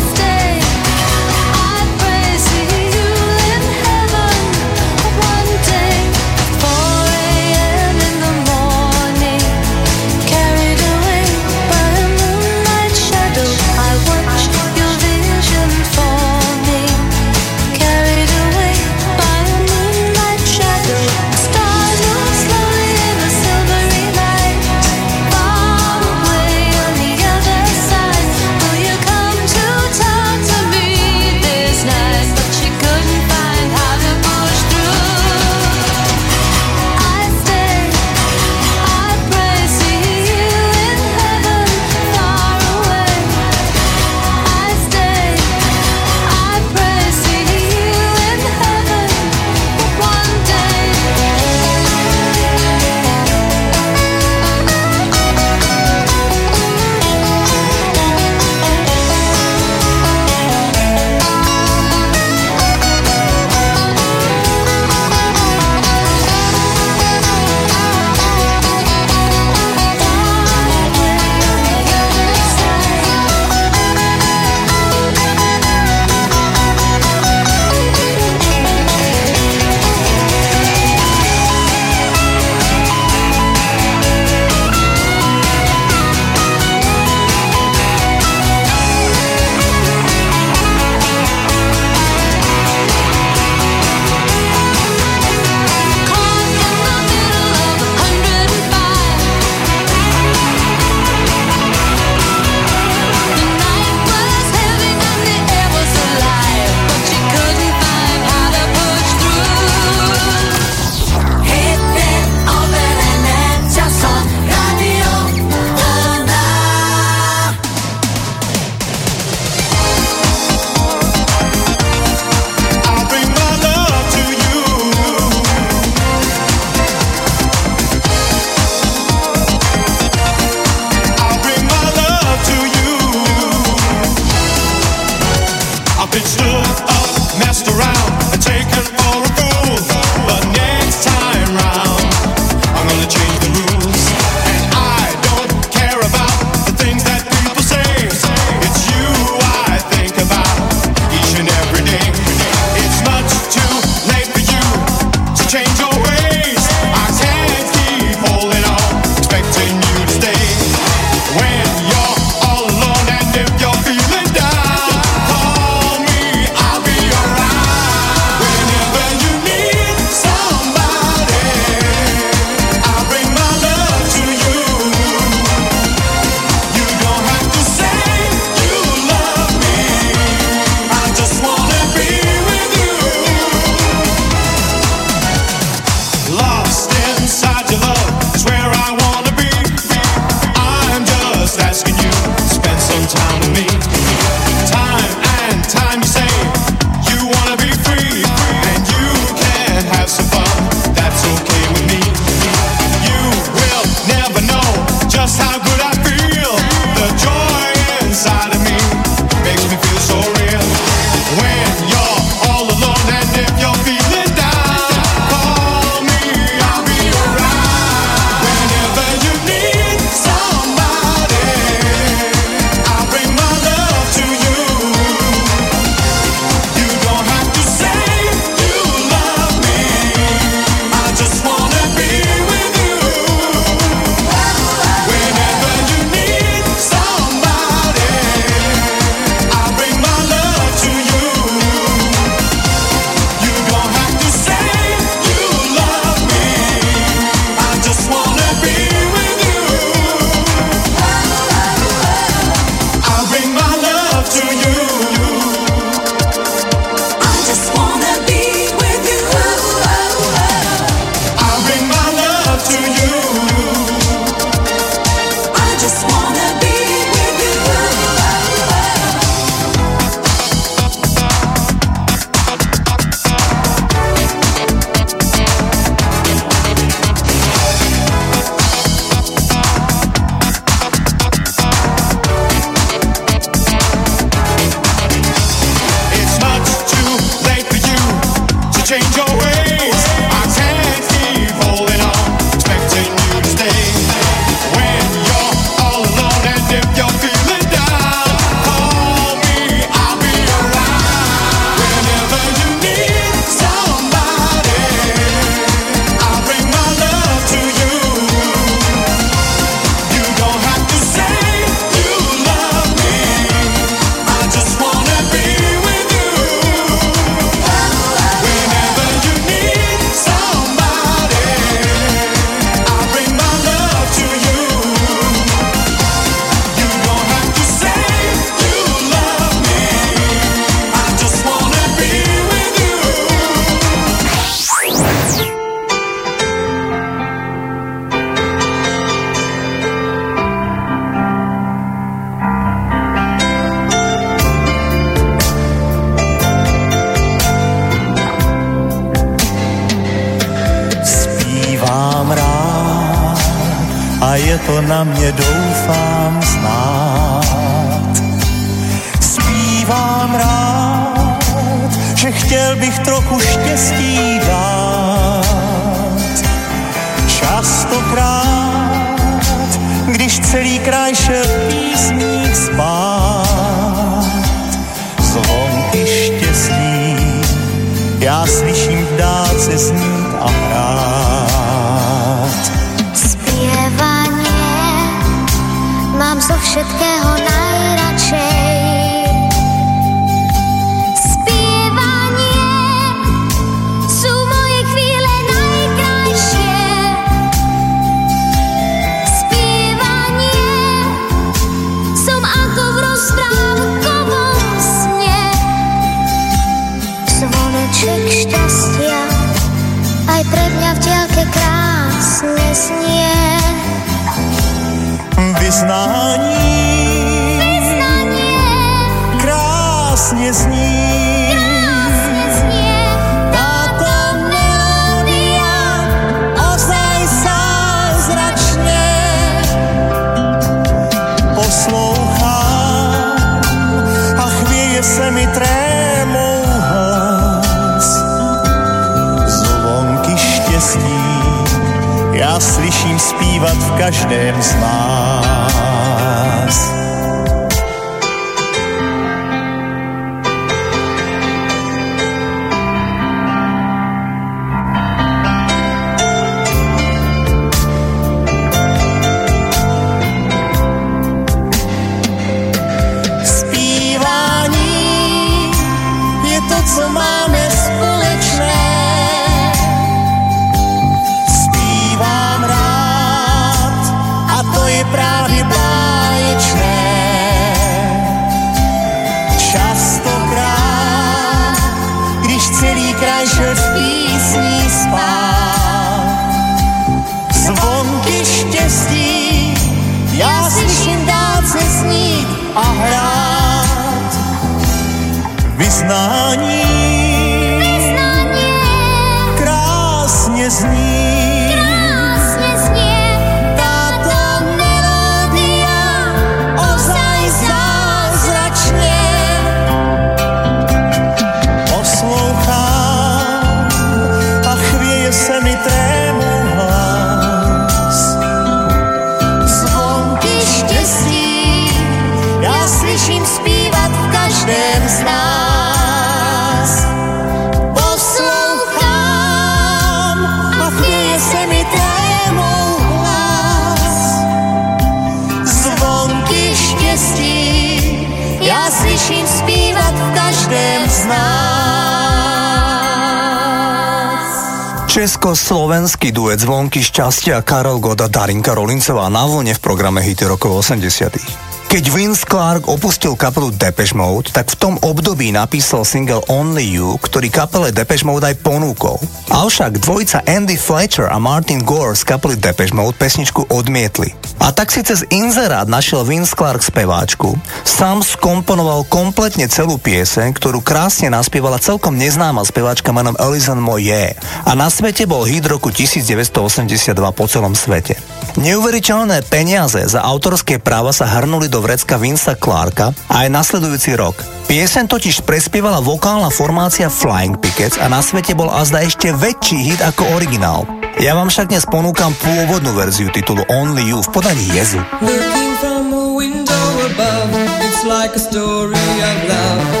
šťastia Karol Gott a Darinka Rolincová na vlne v programe Hity rokov 80 keď Vince Clark opustil kapelu Depeche Mode, tak v tom období napísal single Only You, ktorý kapele Depeche Mode aj ponúkol. Avšak dvojica Andy Fletcher a Martin Gore z kapely Depeche Mode pesničku odmietli. A tak si cez inzerát našiel Vince Clark speváčku, sám skomponoval kompletne celú pieseň, ktorú krásne naspievala celkom neznáma speváčka menom Alison Moye a na svete bol hit roku 1982 po celom svete. Neuveriteľné peniaze za autorské práva sa hrnuli do vrecka Vinca Clarka aj nasledujúci rok. Piesen totiž prespievala vokálna formácia Flying Pickets a na svete bol azda ešte väčší hit ako originál. Ja vám však dnes ponúkam pôvodnú verziu titulu Only You v podaní Jezu. Looking from a window above, it's like a story of love.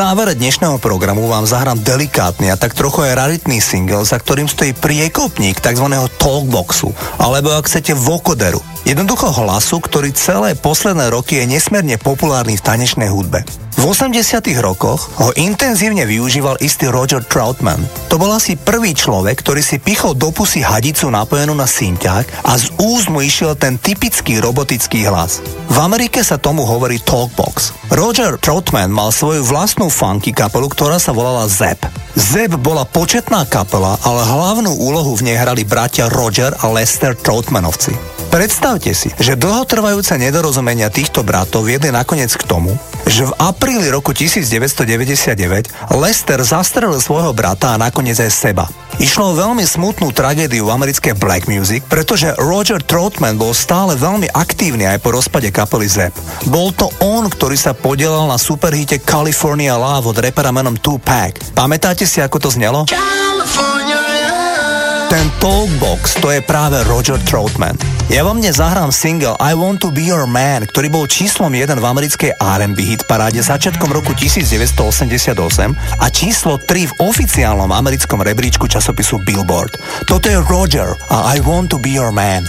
Závere dnešného programu vám zahrám delikátny a tak trochu aj raritný single, za ktorým stojí priekopník tzv. talkboxu, alebo ak chcete vokoderu. Jednoducho hlasu, ktorý celé posledné roky je nesmierne populárny v tanečnej hudbe. V 80 rokoch ho intenzívne využíval istý Roger Troutman. To bol asi prvý človek, ktorý si pichol do pusy hadicu napojenú na synťák a z úst mu išiel ten typický robotický hlas. V Amerike sa tomu hovorí talkbox. Roger Troutman mal svoju vlastnú funky kapelu, ktorá sa volala Zep. Zep bola početná kapela, ale hlavnú úlohu v nej hrali bratia Roger a Lester Troutmanovci. Predstavte si, že dlhotrvajúce nedorozumenia týchto bratov viedli nakoniec k tomu, že v apríli roku 1999 Lester zastrelil svojho brata a nakoniec aj seba. Išlo o veľmi smutnú tragédiu v americkej black music, pretože Roger Troutman bol stále veľmi aktívny aj po rozpade kapely Zep. Bol to on, ktorý sa podielal na superhite California Love od repera menom Tupac. Pamätáte si, ako to znelo? Ten talkbox, to je práve Roger Troutman. Ja vám dnes zahrám single I Want to be your man, ktorý bol číslom 1 v americkej R&B hit paráde začiatkom roku 1988 a číslo 3 v oficiálnom americkom rebríčku časopisu Billboard. Toto je Roger a I Want to be your man.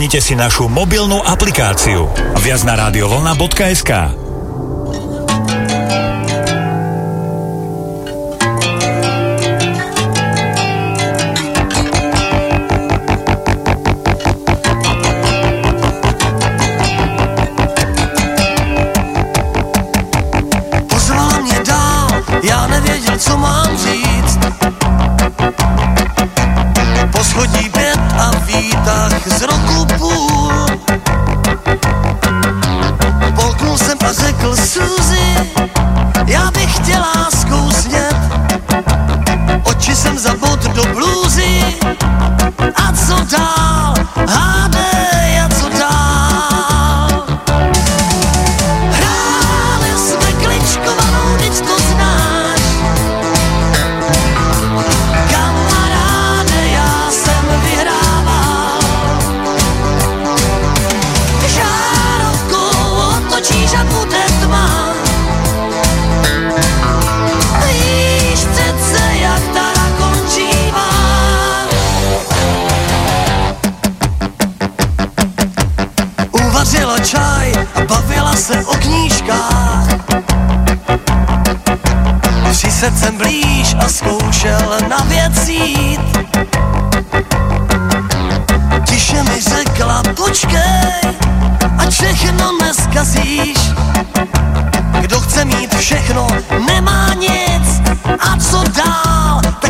stiahnite si našu mobilnú aplikáciu. Viac na radiovolna.sk šel na věc jít. Tiše mi řekla, počkej, ať všechno neskazíš. Kdo chce mít všechno, nemá nic, a co dál, tak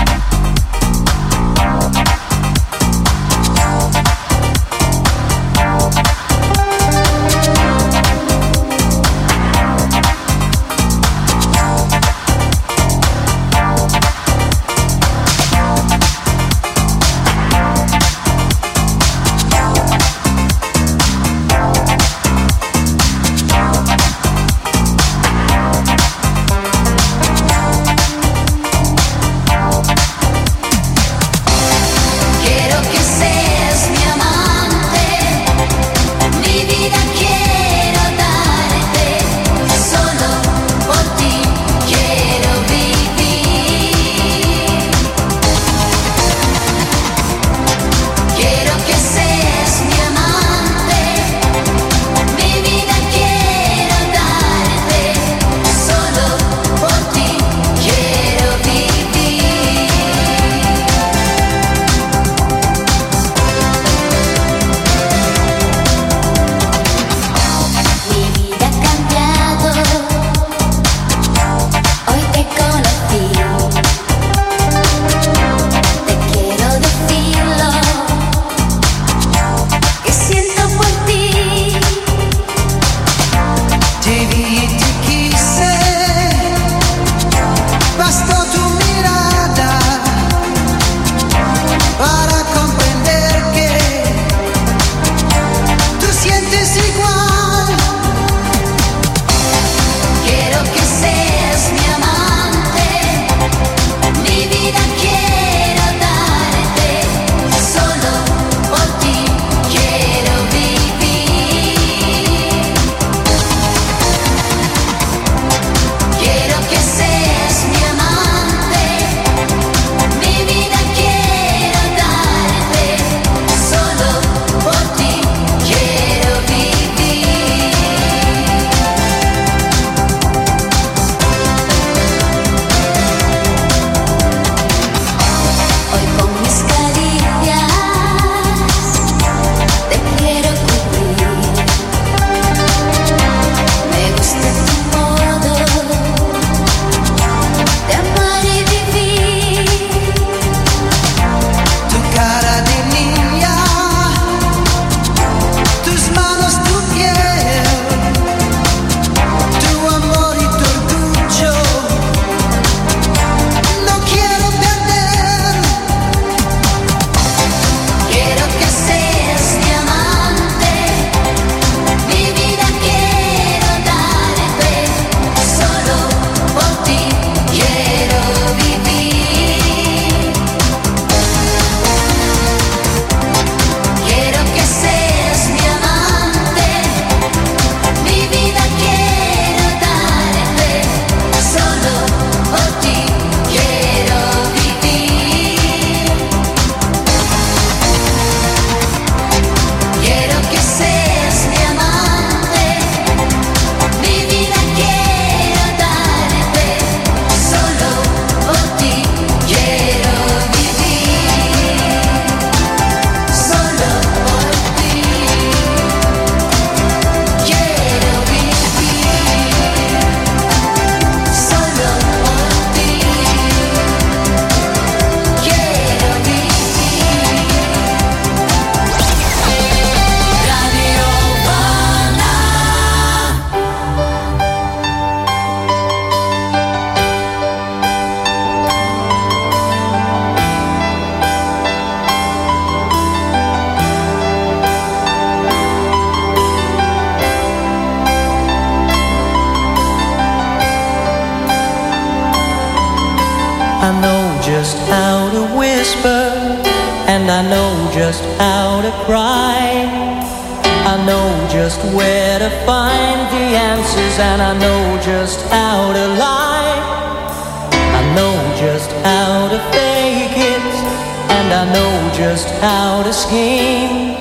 out a scheme.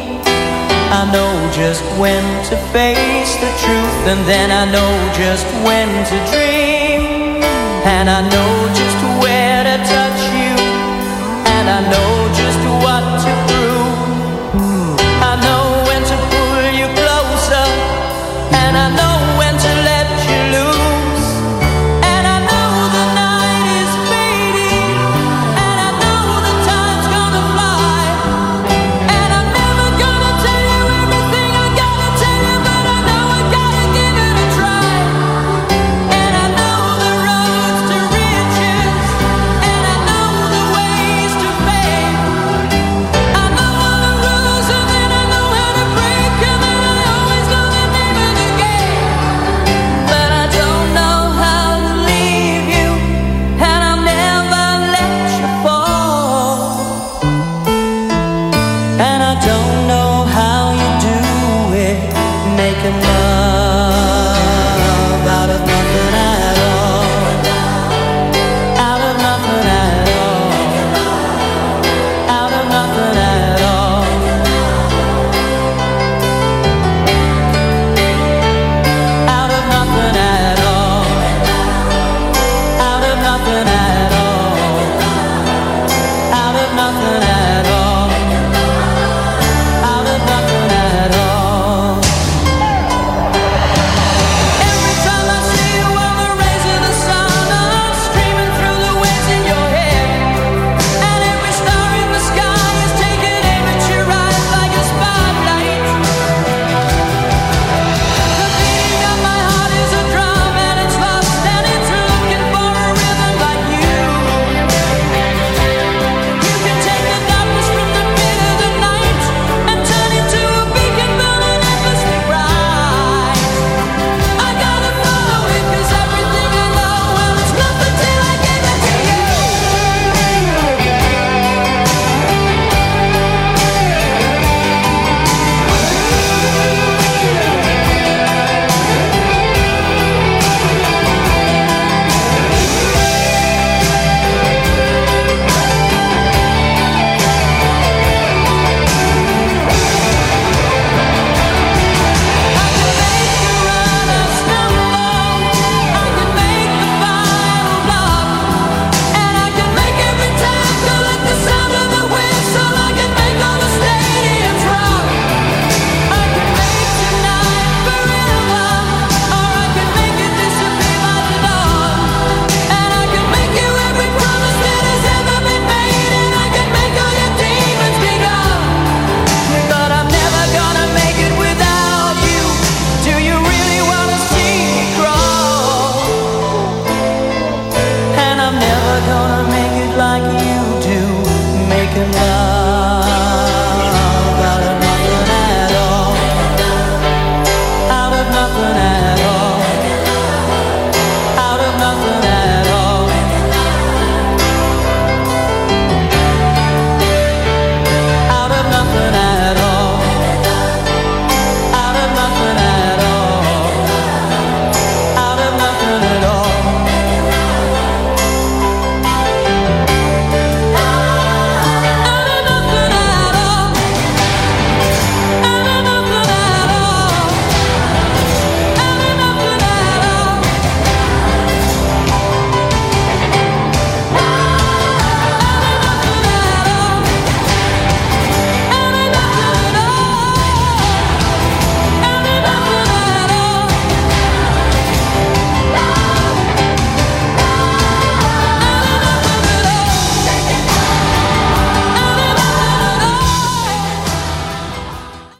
I know just when to face the truth, and then I know just when to dream. And I know just